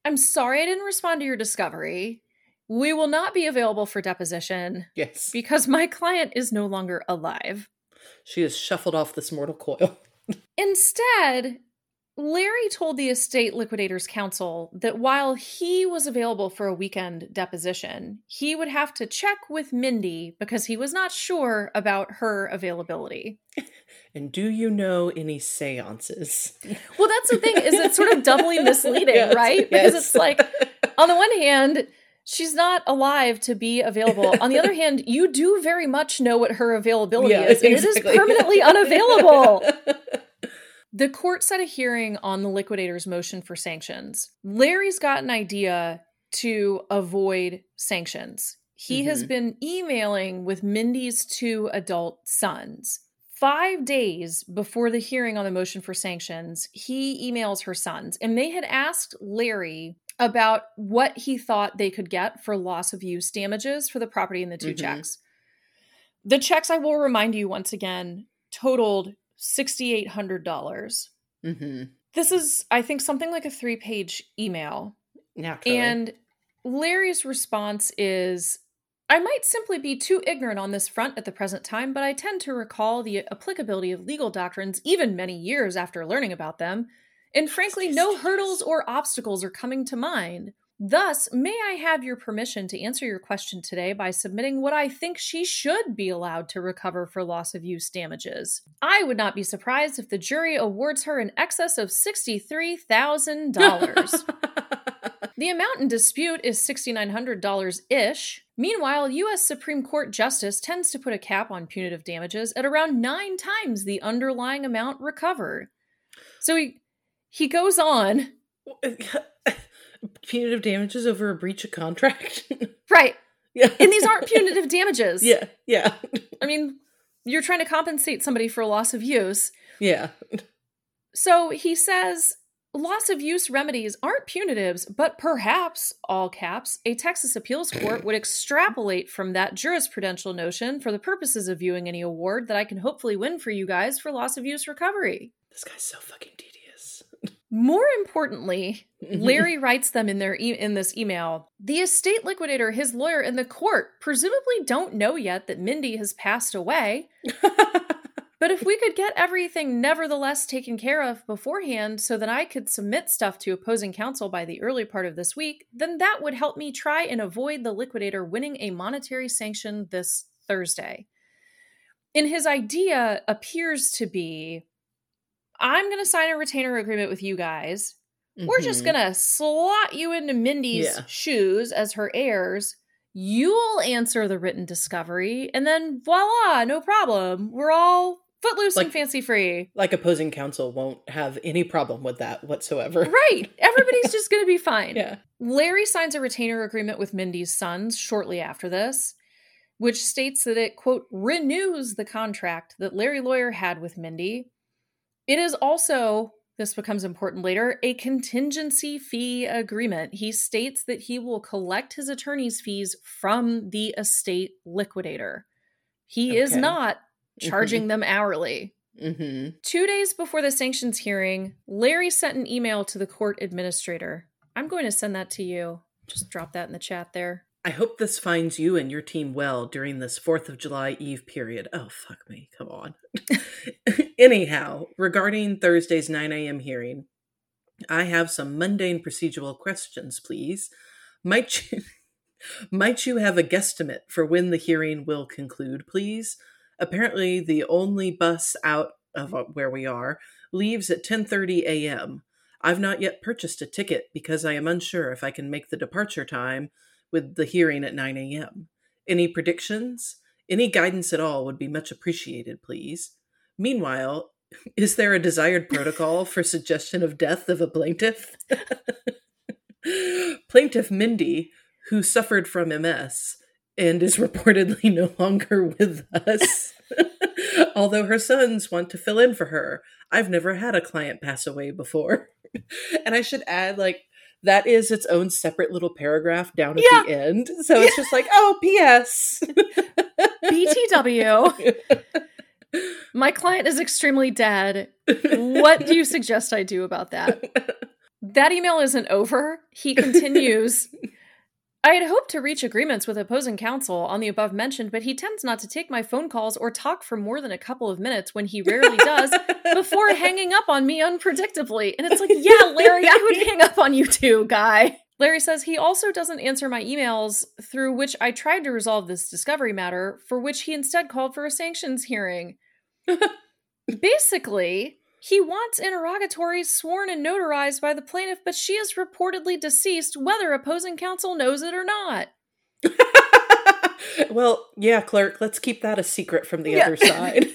I'm sorry I didn't respond to your discovery. We will not be available for deposition Yes. because my client is no longer alive. She has shuffled off this mortal coil. Instead, Larry told the estate liquidators counsel that while he was available for a weekend deposition, he would have to check with Mindy because he was not sure about her availability. And do you know any seances? Well, that's the thing is it's sort of doubly misleading, Yes, right? Because yes. it's like on the one hand, she's not alive to be available. On the other hand, you do very much know what her availability Yeah, is, and exactly. is permanently unavailable. The court set a hearing on the liquidator's motion for sanctions. Larry's got an idea to avoid sanctions. He has Mhm. been emailing with Mindy's two adult sons. Five days before the hearing on the motion for sanctions, he emails her sons, and they had asked Larry about what he thought they could get for loss of use damages for the property in the 2 Mhm. checks. The checks, I will remind you once again, totaled $6,800. hmm This is, I think, something like a three page email. Naturally. And Larry's response is I might simply be too ignorant on this front at the present time, but I tend to recall the applicability of legal doctrines even many years after learning about them. And frankly, no hurdles or obstacles are coming to mind. Thus, may I have your permission to answer your question today by submitting what I think she should be allowed to recover for loss of use damages? I would not be surprised if the jury awards her in excess of $63,000. The amount in dispute is $6,900 ish. Meanwhile, U.S. Supreme Court Justice tends to put a cap on punitive damages at around nine times the underlying amount recovered. So he, he goes on. Punitive damages over a breach of contract. Right. yeah. And these aren't punitive damages. Yeah. Yeah. I mean, you're trying to compensate somebody for loss of use. Yeah. So he says loss of use remedies aren't punitives, but perhaps, all caps, a Texas appeals court would extrapolate from that jurisprudential notion for the purposes of viewing any award that I can hopefully win for you guys for loss of use recovery. This guy's so fucking tedious. More importantly, mm-hmm. Larry writes them in their e- in this email. The estate liquidator, his lawyer, and the court presumably don't know yet that Mindy has passed away. But if we could get everything nevertheless taken care of beforehand so that I could submit stuff to opposing counsel by the early part of this week, then that would help me try and avoid the liquidator winning a monetary sanction this Thursday. And his idea appears to be I'm going to sign a retainer agreement with you guys. We're just Mhm. going to slot you into Mindy's Yeah. shoes as her heirs. You'll answer the written discovery, and then voila, no problem. We're all footloose and fancy free. like opposing counsel won't have any problem with that whatsoever. Right. Everybody's just going to be fine. Yeah. Larry signs a retainer agreement with Mindy's sons shortly after this, which states that it, quote, renews the contract that Larry Lawyer had with Mindy. It is also, this becomes important later, a contingency fee agreement. He states that he will collect his attorney's fees from the estate liquidator. He is not charging them hourly. Mm-hmm. Two days before the sanctions hearing, Larry sent an email to the court administrator. I'm going to send that to you. Just drop that in the chat there. I hope this finds you and your team well during this 4th of July Eve period. Oh, fuck me. Come on. Anyhow, regarding Thursday's 9 a.m. hearing, I have some mundane procedural questions, please. Might you, might you have a guesstimate for when the hearing will conclude, please? Apparently, the only bus out of uh, where we are leaves at 10:30 a.m. I've not yet purchased a ticket because I am unsure if I can make the departure time with the hearing at 9 a.m. Any predictions? Any guidance at all would be much appreciated, please. Meanwhile, is there a desired protocol for suggestion of death of a plaintiff? plaintiff Mindy, who suffered from MS and is reportedly no longer with us, although her sons want to fill in for her. I've never had a client pass away before. and I should add, like, that is its own separate little paragraph down at Yeah. the end. So it's just like, oh, P.S. BTW. My client is extremely dead. What do you suggest I do about that? That email isn't over. He continues. I had hoped to reach agreements with opposing counsel on the above mentioned, but he tends not to take my phone calls or talk for more than a couple of minutes when he rarely does before hanging up on me unpredictably. And it's like, yeah, Larry, I would hang up on you too, guy. Larry says he also doesn't answer my emails through which I tried to resolve this discovery matter, for which he instead called for a sanctions hearing. Basically, he wants interrogatories sworn and notarized by the plaintiff, but she is reportedly deceased, whether opposing counsel knows it or not. well, yeah, clerk, let's keep that a secret from the Yeah. other side.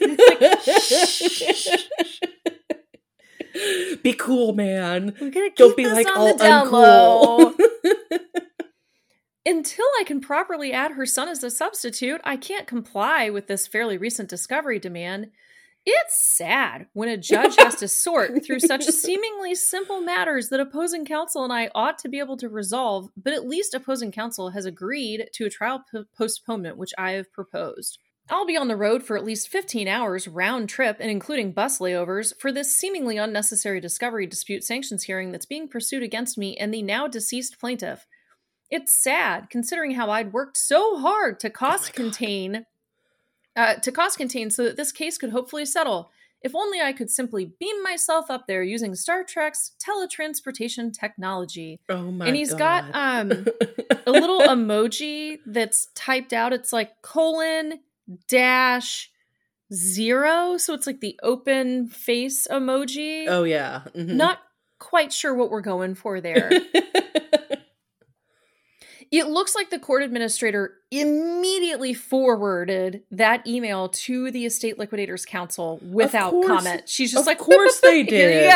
Be cool, man. Don't be like all uncool. Until I can properly add her son as a substitute, I can't comply with this fairly recent discovery demand. It's sad when a judge has to sort through such seemingly simple matters that opposing counsel and I ought to be able to resolve, but at least opposing counsel has agreed to a trial p- postponement, which I have proposed. I'll be on the road for at least 15 hours round trip and including bus layovers for this seemingly unnecessary discovery dispute sanctions hearing that's being pursued against me and the now deceased plaintiff. It's sad considering how I'd worked so hard to oh cost contain uh, to cost contain so that this case could hopefully settle. If only I could simply beam myself up there using Star Trek's teletransportation technology. oh my and he's God. got um a little emoji that's typed out. It's like colon dash zero. So it's like the open face emoji. oh yeah. mhm. Not quite sure what we're going for there. It looks like the court administrator immediately forwarded that email to the estate liquidators counsel without course- comment. She's just of like, "Of course they did.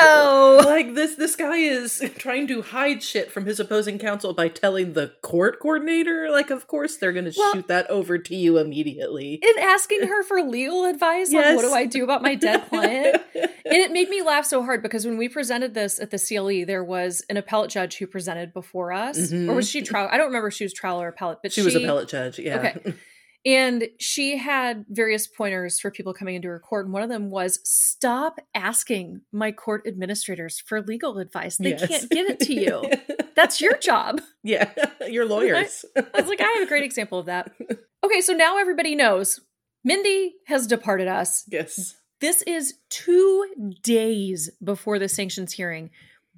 Like this this guy is trying to hide shit from his opposing counsel by telling the court coordinator. Like of course they're gonna Well- shoot that over to you immediately. And asking her for legal advice Yes. what do I do about my dead client. and it made me laugh so hard because when we presented this at the CLE, there was an appellate judge who presented before us, Mhm. or was she trial? I don't remember if she was trial or appellate, but she was a appellate judge, yeah. Okay. And she had various pointers for people coming into her court. And one of them was stop asking my court administrators for legal advice. They Yes. can't give it to you. That's your job. yeah, your lawyers. I was like, I have a great example of that. Okay, so now everybody knows Mindy has departed us. yes. This is two days before the sanctions hearing.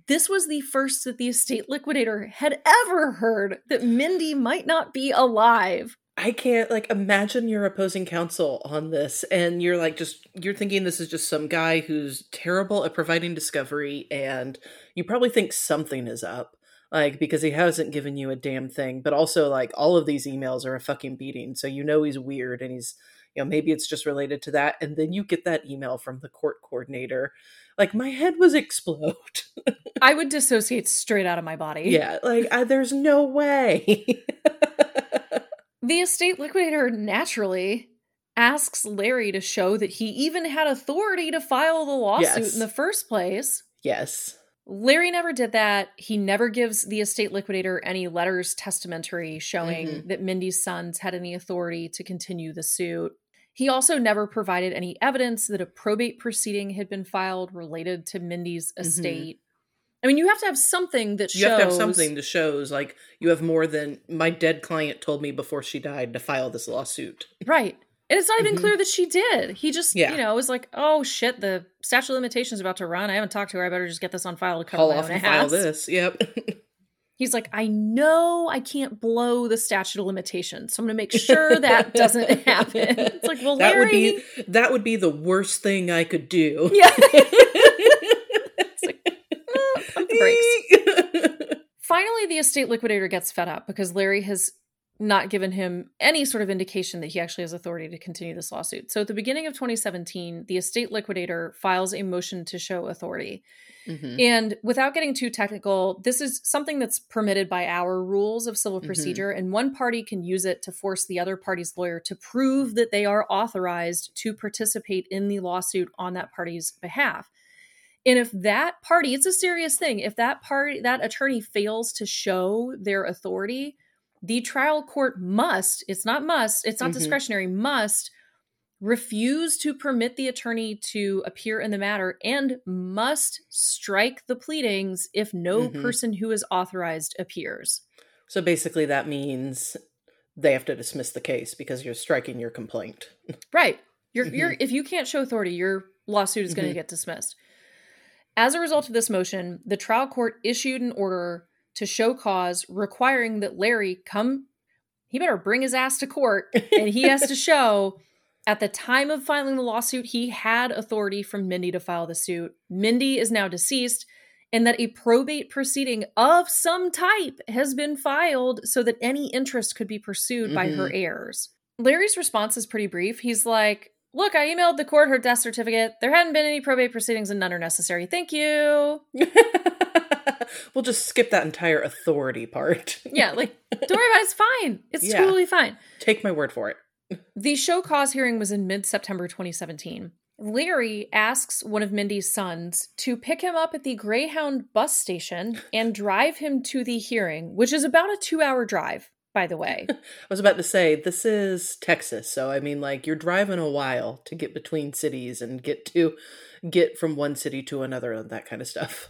This was the first that the estate liquidator had ever heard that Mindy might not be alive. I can't like imagine your opposing counsel on this and you're like just you're thinking this is just some guy who's terrible at providing discovery and you probably think something is up like because he hasn't given you a damn thing but also like all of these emails are a fucking beating so you know he's weird and he's you know maybe it's just related to that and then you get that email from the court coordinator like my head was explode I would dissociate straight out of my body. yeah like I, there's no way The estate liquidator naturally asks Larry to show that he even had authority to file the lawsuit Yes. in the first place. yes Larry never did that. He never gives the estate liquidator any letters testamentary showing Mhm. that Mindy's sons had any authority to continue the suit. He also never provided any evidence that a probate proceeding had been filed related to Mindy's estate. I mean, you have to have something that shows Mm-hmm. You have to have something that shows like you have more than my dead client told me before she died to file this lawsuit. Right. And it's not even Mhm. clear that she did. He just, Yeah. you know, was like, oh shit, the statute of limitations is about to run. I haven't talked to her. I better just get this on file to cover Call my off and file ass. this. Yep. He's like, I know I can't blow the statute of limitations, so I'm going to make sure that doesn't happen. It's like, well, that Larry, would be that would be the worst thing I could do. yeah. it's like, brakes. Finally, the estate liquidator gets fed up because Larry has not given him any sort of indication that he actually has authority to continue this lawsuit. So at the beginning of 2017, the estate liquidator files a motion to show authority. Mhm. And without getting too technical, this is something that's permitted by our rules of civil Mhm. procedure, and one party can use it to force the other party's lawyer to prove that they are authorized to participate in the lawsuit on that party's behalf. And if that party, it's a serious thing, if that party, that attorney fails to show their authority, the trial court must, it's not must, it's not Mhm. discretionary, must refuse to permit the attorney to appear in the matter and must strike the pleadings if no Mhm. person who is authorized appears. So basically that means they have to dismiss the case because you're striking your complaint. Right. You're you're Mhm. if you can't show authority, your lawsuit is going to Mhm. get dismissed. As a result of this motion, the trial court issued an order to show cause requiring that Larry come he better bring his ass to court and he has to show at the time of filing the lawsuit he had authority from Mindy to file the suit. Mindy is now deceased and that a probate proceeding of some type has been filed so that any interest could be pursued by her mm-hmm. heirs. Larry's response is pretty brief. He's like, Look, I emailed the court her death certificate. There hadn't been any probate proceedings and none are necessary. Thank you. we'll just skip that entire authority part. Yeah, like, don't worry about it. It's fine. It's Yeah. totally fine. Take my word for it. The show cause hearing was in mid September 2017. Larry asks one of Mindy's sons to pick him up at the Greyhound bus station and drive him to the hearing, which is about a two hour drive, by the way. I was about to say this is Texas, so I mean like you're driving a while to get between cities and get to get from one city to another and that kind of stuff.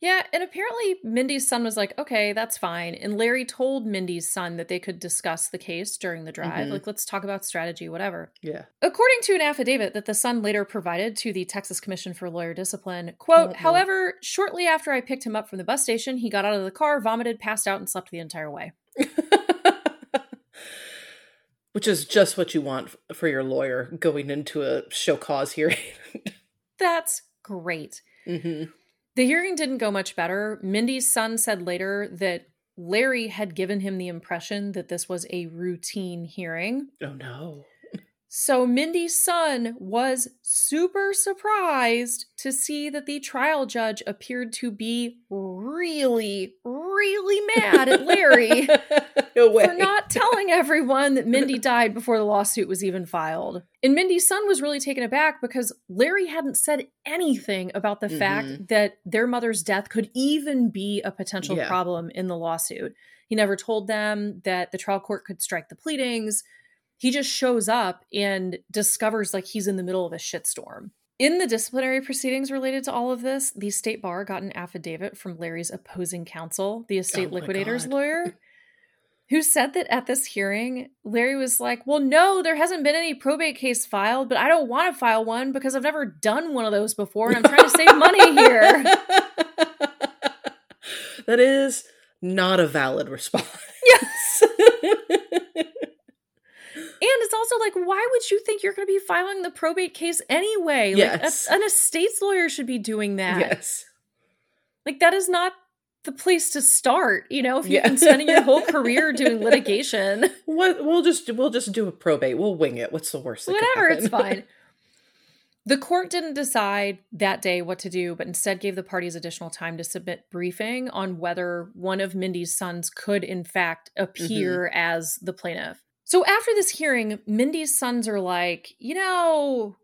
Yeah, and apparently Mindy's son was like, okay, that's fine. And Larry told Mindy's son that they could discuss the case during the drive. Mhm. Like, let's talk about strategy, whatever. Yeah. According to an affidavit that the son later provided to the Texas Commission for Lawyer Discipline, quote, Mhm. however, shortly after I picked him up from the bus station, he got out of the car, vomited, passed out, and slept the entire way. Which is just what you want for your lawyer going into a show cause hearing. That's great. hmm The hearing didn't go much better. Mindy's son said later that Larry had given him the impression that this was a routine hearing. Oh no. So Mindy's son was super surprised to see that the trial judge appeared to be really, really mad at Larry no for not telling everyone that Mindy died before the lawsuit was even filed. And Mindy's son was really taken aback because Larry hadn't said anything about the Mhm. fact that their mother's death could even be a potential Yeah. problem in the lawsuit. He never told them that the trial court could strike the pleadings. He just shows up and discovers like he's in the middle of a shitstorm. In the disciplinary proceedings related to all of this, the state bar got an affidavit from Larry's opposing counsel, the estate Oh liquidator's God. lawyer, who said that at this hearing, Larry was like, Well, no, there hasn't been any probate case filed, but I don't want to file one because I've never done one of those before and I'm trying to save money here. that is not a valid response. Yes. And it's also like, why would you think you're going to be filing the probate case anyway? Like, Yes. a- an estate's lawyer should be doing that. yes. Like, that is not the place to start. You know, if you've Yeah. been spending your whole career doing litigation, What we'll just we'll just do a probate. We'll wing it. What's the worst? whatever, it's fine. The court didn't decide that day what to do, but instead gave the parties additional time to submit briefing on whether one of Mindy's sons could, in fact, mm-hmm. appear as the plaintiff. So after this hearing, Mindy's sons are like, you know,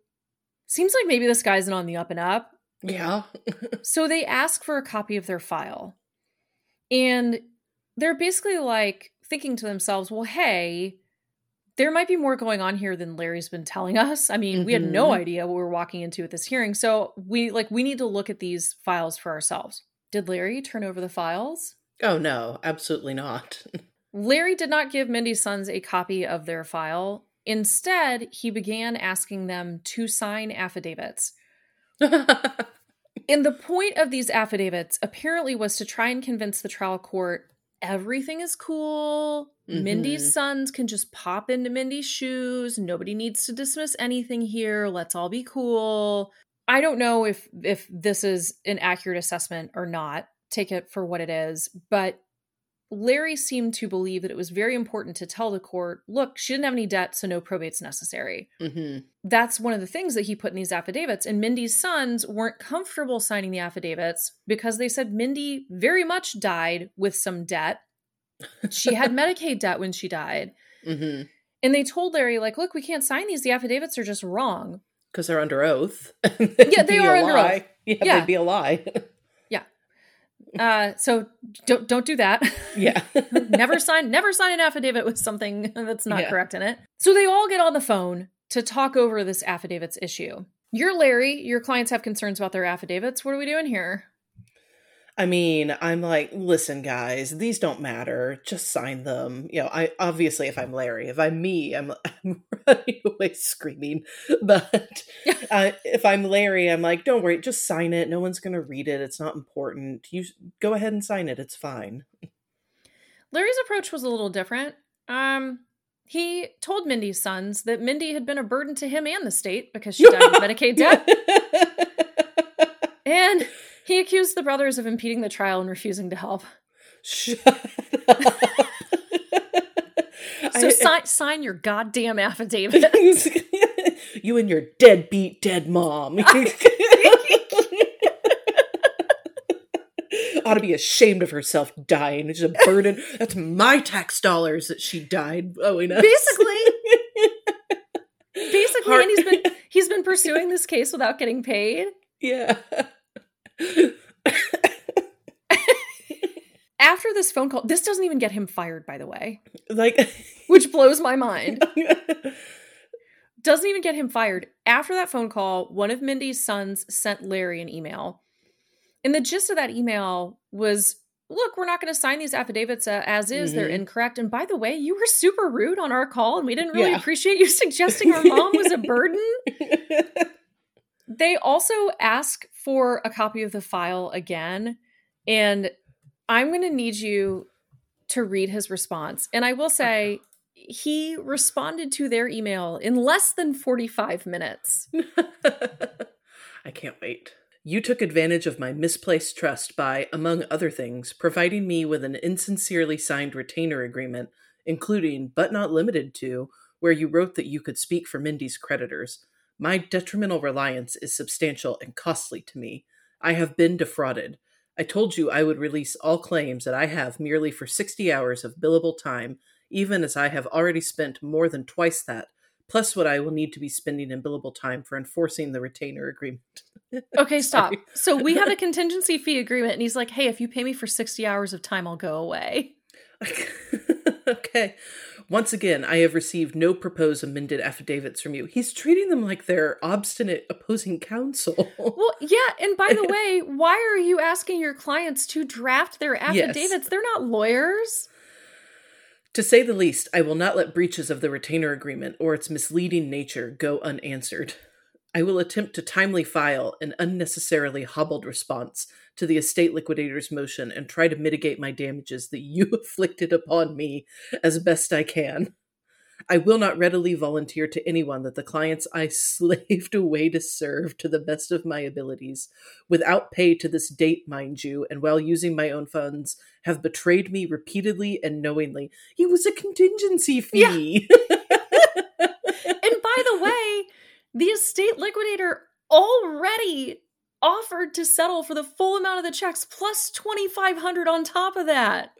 seems like maybe this guy isn't on the up and up. yeah. So they ask for a copy of their file. And they're basically like thinking to themselves, well, hey, there might be more going on here than Larry's been telling us. I mean, we had no Mhm. idea what we were walking into at this hearing. So we like we need to look at these files for ourselves. Did Larry turn over the files? Oh no, absolutely not. Larry did not give Mindy's sons a copy of their file. Instead, he began asking them to sign affidavits. And the point of these affidavits apparently was to try and convince the trial court everything is cool. Mhm. Mindy's sons can just pop into Mindy's shoes. Nobody needs to dismiss anything here. Let's all be cool. I don't know if if this is an accurate assessment or not. Take it for what it is, but Larry seemed to believe that it was very important to tell the court, look, she didn't have any debt, so no probate's necessary hmm that's one of the things that he put in these affidavits. And Mindy's sons weren't comfortable signing the affidavits because they said Mindy very much died with some debt. She had Medicaid debt when she died. hmm And they told Larry, like, look, we can't sign these. The affidavits are just wrong. Because they're under oath. Yeah, they are under oath. Yeah, Yeah. they'd be a lie. Uh, so don't don't do that. yeah. never sign never sign an affidavit with something that's not Yeah. correct in it. So they all get on the phone to talk over this affidavits issue. You're Larry, your clients have concerns about their affidavits. What are we doing here? I mean, I'm like, listen, guys, these don't matter. Just sign them. You know, I obviously, if I'm Larry, if I'm me, I'm, I'm running away screaming. But uh, if I'm Larry, I'm like, don't worry, just sign it. No one's gonna read it. It's not important. You go ahead and sign it. It's fine. Larry's approach was a little different. Um, he told Mindy's sons that Mindy had been a burden to him and the state because she died of Medicaid debt, and he accused the brothers of impeding the trial and refusing to help. Shut up. So I- sign sign your goddamn affidavit. you and your deadbeat dead mom. Ought to be ashamed of herself dying. It's a burden. That's my tax dollars that she died owing us. Basically. Basically, Heart- and he's been he's been pursuing this case without getting paid. yeah. After this phone call, this doesn't even get him fired, by the way, like which blows my mind. doesn't even get him fired. After that phone call, one of Mindy's sons sent Larry an email. And the gist of that email was look, we're not going to sign these affidavits uh, as is. They're Mhm. incorrect. And by the way, you were super rude on our call, and we didn't really Yeah. appreciate you suggesting our mom was a burden. They also ask for a copy of the file again. And I'm going to need you to read his response. And I will say, he responded to their email in less than 45 minutes. I can't wait. You took advantage of my misplaced trust by, among other things, providing me with an insincerely signed retainer agreement, including, but not limited to, where you wrote that you could speak for Mindy's creditors. My detrimental reliance is substantial and costly to me. I have been defrauded. I told you I would release all claims that I have merely for 60 hours of billable time, even as I have already spent more than twice that, plus what I will need to be spending in billable time for enforcing the retainer agreement. okay, stop. so we have a contingency fee agreement, and he's like, hey, if you pay me for 60 hours of time, I'll go away. okay. Once again, I have received no proposed amended affidavits from you. He's treating them like they're obstinate opposing counsel. Well, yeah, and by the way, why are you asking your clients to draft their affidavits? Yes. They're not lawyers. To say the least, I will not let breaches of the retainer agreement or its misleading nature go unanswered. I will attempt to timely file an unnecessarily hobbled response to the estate liquidator's motion and try to mitigate my damages that you afflicted upon me as best I can. I will not readily volunteer to anyone that the clients I slaved away to serve to the best of my abilities, without pay to this date, mind you, and while using my own funds, have betrayed me repeatedly and knowingly. It was a contingency fee. Yeah. and by the way, the estate liquidator already offered to settle for the full amount of the checks plus 2500 on top of that.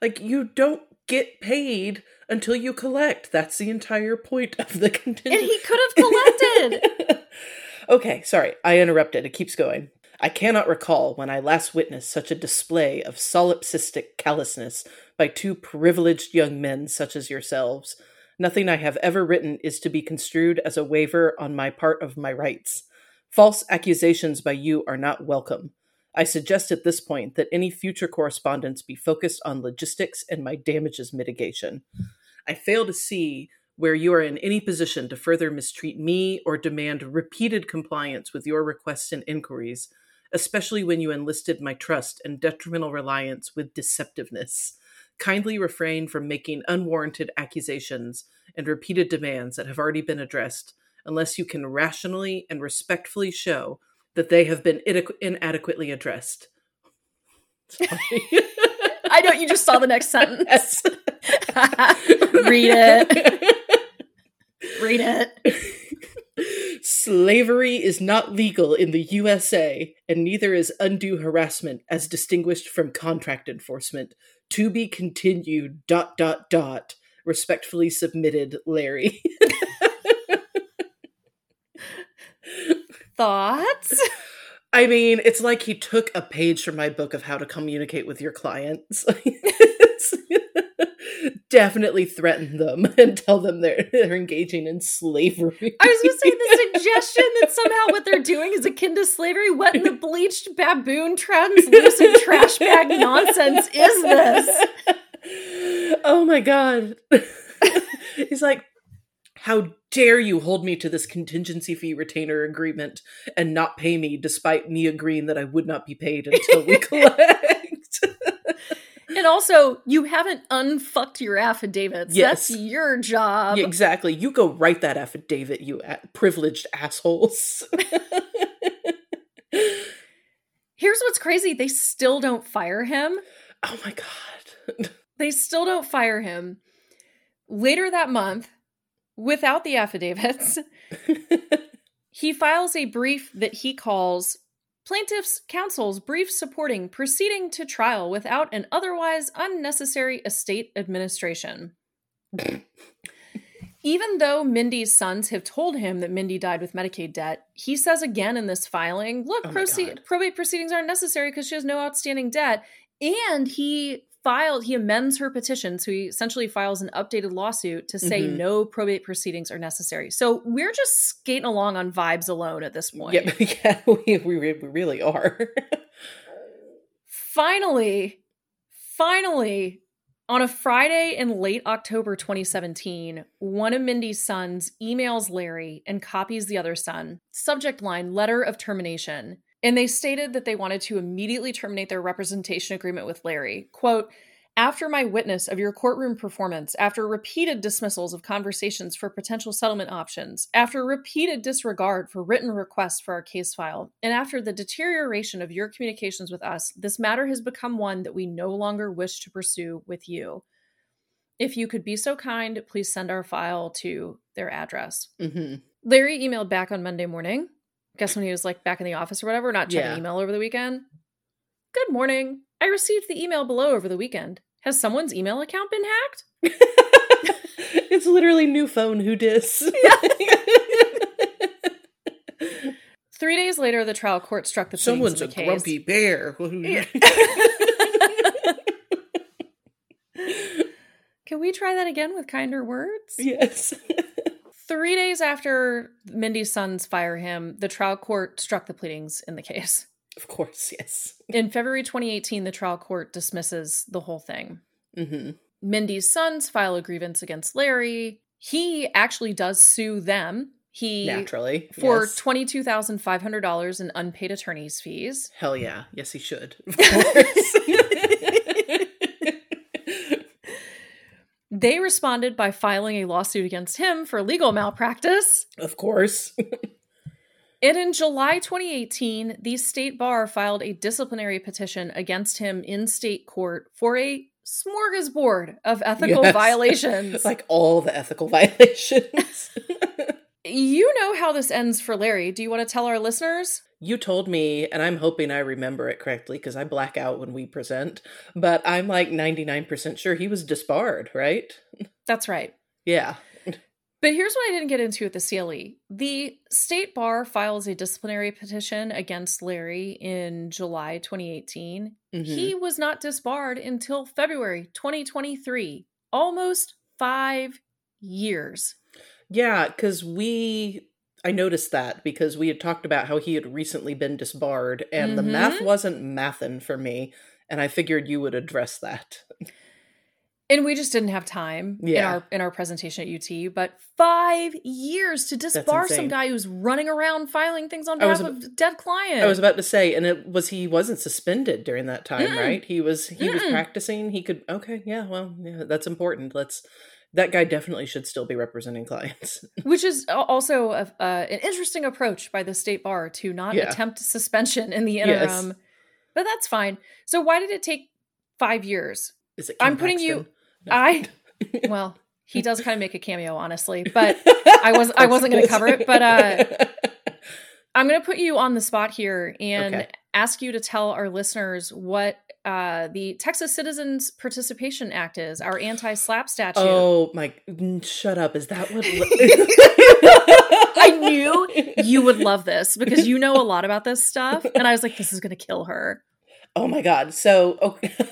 Like you don't get paid until you collect. That's the entire point of the contingency. And he could have collected. okay, sorry. I interrupted. It keeps going. I cannot recall when I last witnessed such a display of solipsistic callousness by two privileged young men such as yourselves. Nothing I have ever written is to be construed as a waiver on my part of my rights. False accusations by you are not welcome. I suggest at this point that any future correspondence be focused on logistics and my damages mitigation. I fail to see where you are in any position to further mistreat me or demand repeated compliance with your requests and inquiries, especially when you enlisted my trust and detrimental reliance with deceptiveness kindly refrain from making unwarranted accusations and repeated demands that have already been addressed unless you can rationally and respectfully show that they have been inadequately addressed. I know you just saw the next sentence. Read it. Read it. Slavery is not legal in the USA, and neither is undue harassment as distinguished from contract enforcement, to be continued dot dot dot. Respectfully submitted larry. Thoughts? I mean it's like he took a page from my book of how to communicate with your clients definitely threaten them and tell them they're, they're engaging in slavery. I was going to say the suggestion that somehow what they're doing is akin to slavery. What in the bleached baboon translucent trash bag nonsense is this? Oh my god. He's like, how dare you hold me to this contingency fee retainer agreement and not pay me despite me agreeing that I would not be paid until we collect? And also, you haven't unfucked your affidavits. Yes. That's your job. Yeah, exactly. You go write that affidavit, you privileged assholes. Here's what's crazy they still don't fire him. Oh my God. they still don't fire him. Later that month, without the affidavits, he files a brief that he calls Plaintiff's counsel's brief supporting proceeding to trial without an otherwise unnecessary estate administration. Even though Mindy's sons have told him that Mindy died with Medicaid debt, he says again in this filing, look, oh probate proceedings aren't necessary because she has no outstanding debt. And he filed, he amends her petition. So he essentially files an updated lawsuit to say mm-hmm. no probate proceedings are necessary. So we're just skating along on vibes alone at this point. Yeah, yeah we, we, we really are. finally, finally, on a Friday in late October 2017, one of Mindy's sons emails Larry and copies the other son. Subject line letter of termination. And they stated that they wanted to immediately terminate their representation agreement with Larry. Quote, After my witness of your courtroom performance, after repeated dismissals of conversations for potential settlement options, after repeated disregard for written requests for our case file, and after the deterioration of your communications with us, this matter has become one that we no longer wish to pursue with you. If you could be so kind, please send our file to their address. hmm Larry emailed back on Monday morning. Guess when he was like back in the office or whatever, not checking Yeah. email over the weekend. Good morning. I received the email below over the weekend. Has someone's email account been hacked? it's literally new phone who dis. Three days later, the trial court struck the Someone's a case. grumpy bear. Can we try that again with kinder words? yes. Three days after Mindy's sons fire him, the trial court struck the pleadings in the case. Of course, yes. In February 2018, the trial court dismisses the whole thing. hmm Mindy's sons file a grievance against Larry. He actually does sue them. He Naturally. for yes. twenty two thousand five hundred dollars in unpaid attorney's fees. Hell yeah. Yes, he should. Of course. They responded by filing a lawsuit against him for legal malpractice. of course. And in July 2018, the state bar filed a disciplinary petition against him in state court for a smorgasbord of ethical Yes. violations. like all the ethical violations. you know how this ends for Larry. Do you want to tell our listeners? You told me, and I'm hoping I remember it correctly because I black out when we present, but I'm like 99% sure he was disbarred, right? That's right. Yeah. But here's what I didn't get into at the CLE. The state bar files a disciplinary petition against Larry in July 2018. Mhm. He was not disbarred until February 2023, almost five years. Yeah, because we, I noticed that because we had talked about how he had recently been disbarred and the mm-hmm. math wasn't mathin' for me. And I figured you would address that. And we just didn't have time in our in our presentation at UT. But five years to disbar some guy who's running around filing things on was behalf of dead client. I was about to say, and it was he wasn't suspended during that time, Mm-mm. right? He was he was Mm-mm. practicing. He could okay, yeah, well, yeah, that's important. Let's that guy definitely should still be representing clients. Which is also a, uh, an interesting approach by the state bar to not Yeah. attempt suspension in the Yes. interim. But that's fine. So why did it take five years? Is it? I'm putting you- No. I well, he does kind of make a cameo, honestly, but I was I wasn't going to cover it. But uh, I'm going to put you on the spot here and Okay. ask you to tell our listeners what uh, the Texas Citizens Participation Act is, our anti-SLAPP statute. oh my! Shut up! Is that what? I knew you would love this because you know a lot about this stuff. And I was like, this is going to kill her. Oh my god. So okay.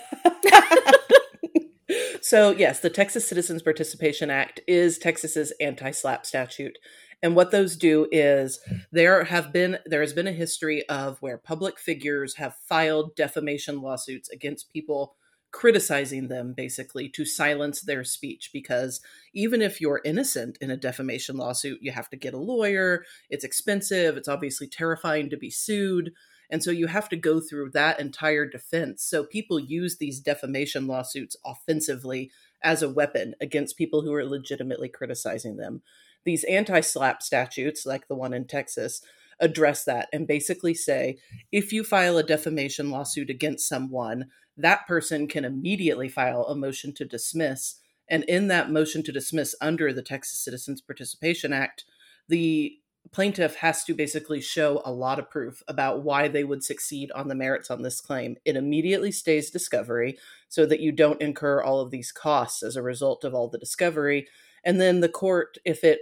So yes, the Texas Citizens Participation Act is Texas's anti-SLAPP statute. And what those do is there have been there has been a history of where public figures have filed defamation lawsuits against people criticizing them basically to silence their speech because even if you're innocent in a defamation lawsuit you have to get a lawyer it's expensive it's obviously terrifying to be sued and so you have to go through that entire defense. So people use these defamation lawsuits offensively as a weapon against people who are legitimately criticizing them. These anti SLAPP statutes, like the one in Texas, address that and basically say if you file a defamation lawsuit against someone, that person can immediately file a motion to dismiss. And in that motion to dismiss under the Texas Citizens Participation Act, the plaintiff has to basically show a lot of proof about why they would succeed on the merits on this claim. It immediately stays discovery so that you don't incur all of these costs as a result of all the discovery. And then the court, if it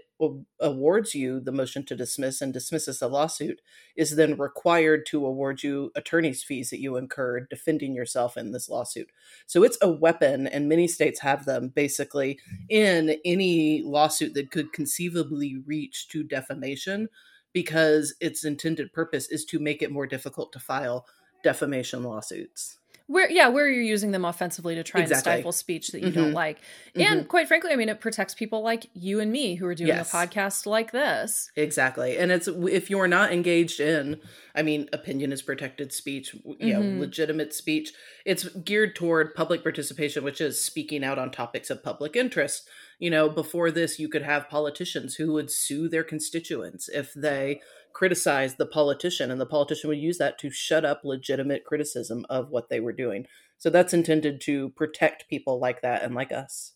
awards you the motion to dismiss and dismisses the lawsuit, is then required to award you attorney's fees that you incurred defending yourself in this lawsuit. So it's a weapon, and many states have them basically mm-hmm. in any lawsuit that could conceivably reach to defamation because its intended purpose is to make it more difficult to file defamation lawsuits. Where yeah where you're using them offensively to try Exactly. and stifle speech that you don't Mhm. like and quite frankly i mean it protects people like you and me who are doing Yes. a podcast like this Exactly. And it's if you're not engaged in, I mean, opinion is protected speech, you know, Mhm. legitimate speech. It's geared toward public participation, which is speaking out on topics of public interest. You know, before this, you could have politicians who would sue their constituents if they criticized the politician, and the politician would use that to shut up legitimate criticism of what they were doing. So that's intended to protect people like that and like us.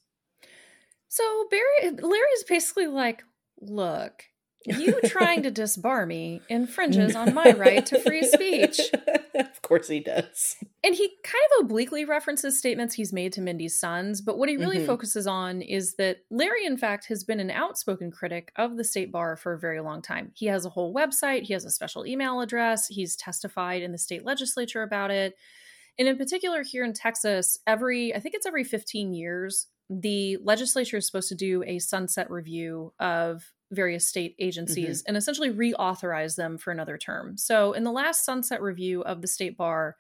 so barry larry's basically like look you trying to disbar me infringes on my right to free speech of course he does. And he kind of obliquely references statements he's made to Mindy's sons, but what he really Mhm. focuses on is that Larry, in fact, has been an outspoken critic of the state bar for a very long time. He has a whole website, he has a special email address, he's testified in the state legislature about it. And in particular, here in Texas, every, I think it's every 15 years, the legislature is supposed to do a sunset review of various state agencies mm-hmm. and essentially reauthorize them for another term. So, in the last sunset review of the state bar,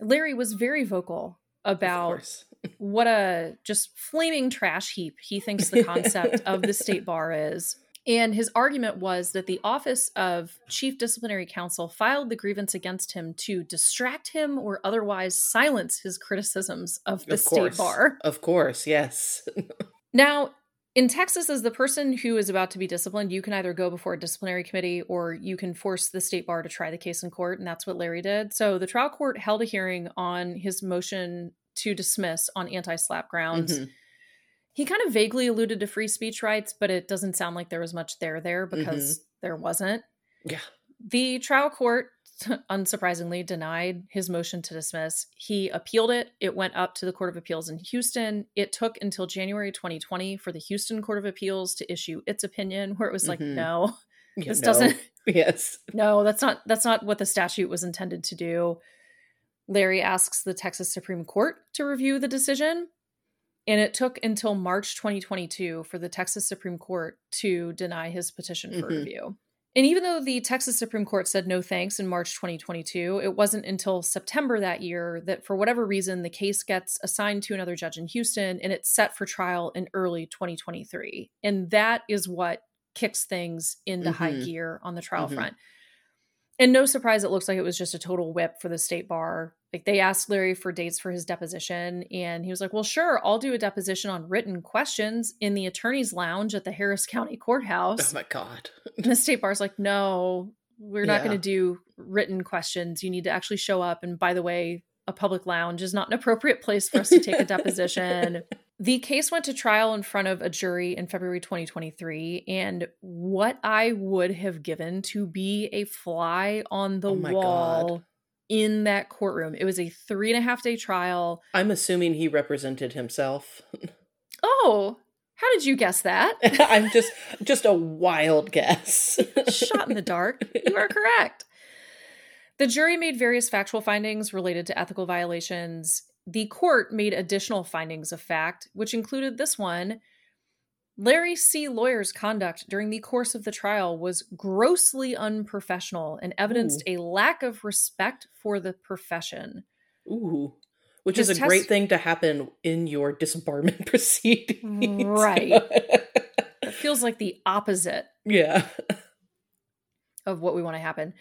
Larry was very vocal about what a just flaming trash heap he thinks the concept of the state bar is. And his argument was that the Office of Chief Disciplinary Counsel filed the grievance against him to distract him or otherwise silence his criticisms of the of state bar. Of course, yes. Now, in Texas, as the person who is about to be disciplined, you can either go before a disciplinary committee or you can force the state bar to try the case in court. And that's what Larry did. So the trial court held a hearing on his motion to dismiss on anti SLAPP grounds. Mhm. He kind of vaguely alluded to free speech rights, but it doesn't sound like there was much there there because there wasn't. Yeah. The trial court, unsurprisingly, denied his motion to dismiss. He appealed it. It went up to the Court of Appeals in Houston. It took until January 2020 for the Houston Court of Appeals to issue its opinion, where it was like, Mhm. no, Yeah, this no. doesn't Yes. no, that's not that's not what the statute was intended to do. Larry asks the Texas Supreme Court to review the decision, and it took until March 2022 for the Texas Supreme Court to deny his petition for Mhm. review. And even though the Texas Supreme Court said no thanks in March 2022, it wasn't until September that year that, for whatever reason, the case gets assigned to another judge in Houston and it's set for trial in early 2023. And that is what kicks things into high Mhm. gear on the trial Mhm. front. And no surprise, it looks like it was just a total whip for the state bar. Like they asked Larry for dates for his deposition, and he was like, Well, sure, I'll do a deposition on written questions in the attorney's lounge at the Harris County Courthouse. Oh my god. And the state bar's like, no, we're not Yeah. going to do written questions. You need to actually show up. And by the way, a public lounge is not an appropriate place for us to take a deposition. The case went to trial in front of a jury in February 2023. And what I would have given to be a fly on the Oh wall God. in that courtroom. It was a three and a half day trial. I'm assuming he represented himself. Oh, how did you guess that? I'm just just a wild guess. shot in the dark. You are correct. The jury made various factual findings related to ethical violations. The court made additional findings of fact, which included this one. Larry C. Lawyer's conduct during the course of the trial was grossly unprofessional and evidenced a lack of respect for the profession. Ooh. Which His is a test- great thing to happen in your disbarment proceedings. Right. It feels like the opposite yeah. of what we want to happen.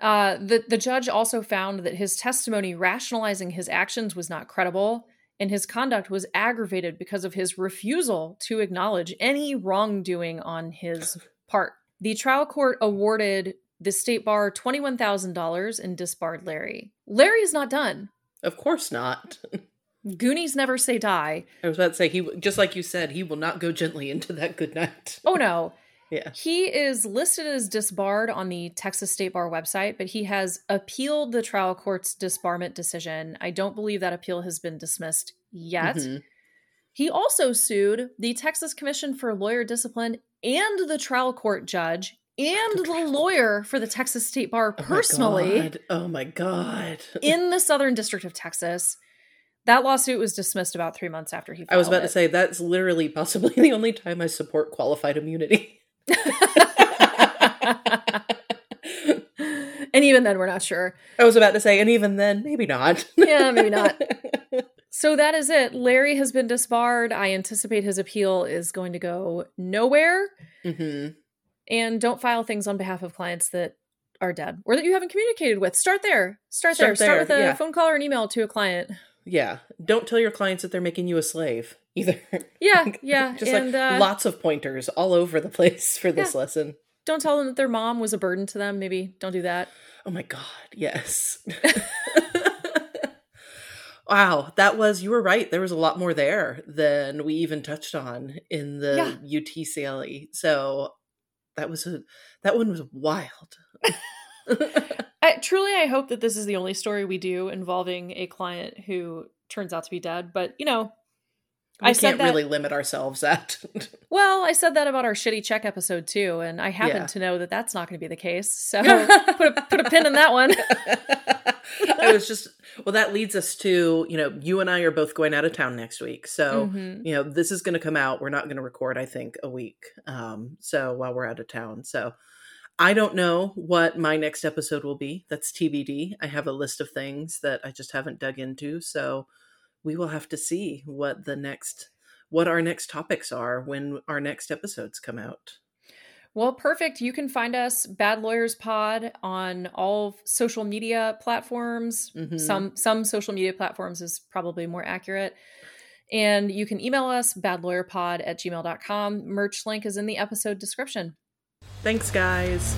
Uh, the the judge also found that his testimony rationalizing his actions was not credible, and his conduct was aggravated because of his refusal to acknowledge any wrongdoing on his part. The trial court awarded the state bar twenty one thousand dollars and disbarred Larry. Larry is not done. Of course not. Goonies never say die. I was about to say he just like you said, he will not go gently into that good night. Oh no. Yeah. He is listed as disbarred on the Texas State Bar website, but he has appealed the trial court's disbarment decision. I don't believe that appeal has been dismissed yet. Mhm. He also sued the Texas Commission for Lawyer Discipline and the trial court judge and the lawyer for the Texas State Bar Oh my personally God. Oh my god. in the Southern District of Texas. That lawsuit was dismissed about three months after he filed I was about to say that's literally possibly the only time I support qualified immunity. and even then, we're not sure. I was about to say, and even then, maybe not. Yeah, maybe not. So that is it. Larry has been disbarred. I anticipate his appeal is going to go nowhere. hmm And don't file things on behalf of clients that are dead or that you haven't communicated with. Start there. Start, there. Start Start with a yeah. phone call or an email to a client. Yeah. Don't tell your clients that they're making you a slave either. Yeah, yeah. Just and like uh, lots of pointers all over the place for this Yeah. lesson. don't tell them that their mom was a burden to them. Maybe don't do that. Oh my god, yes. wow, that was you were right. There was a lot more there than we even touched on in the UTCLE. E. So that was a that one was wild. I, truly, I hope that this is the only story we do involving a client who turns out to be dead. But you know, we I can't said that- really limit ourselves at well, I said that about our shitty check episode too, and I happen Yeah. to know that that's not going to be the case. So put a, put a pin in that one. I was just well that leads us to, you know, you and I are both going out of town next week. So Mhm. you know this is going to come out we're not going to record i think a week um so while we're out of town so i don't know what my next episode will be that's tbd i have a list of things that i just haven't dug into so we will have to see what the next what our next topics are when our next episodes come out Well, perfect. You can find us Bad Lawyers Pod on all social media platforms. Mhm. Some some social media platforms is probably more accurate. And you can email us badlawyerpod at gmail.com. Merch link is in the episode description. Thanks guys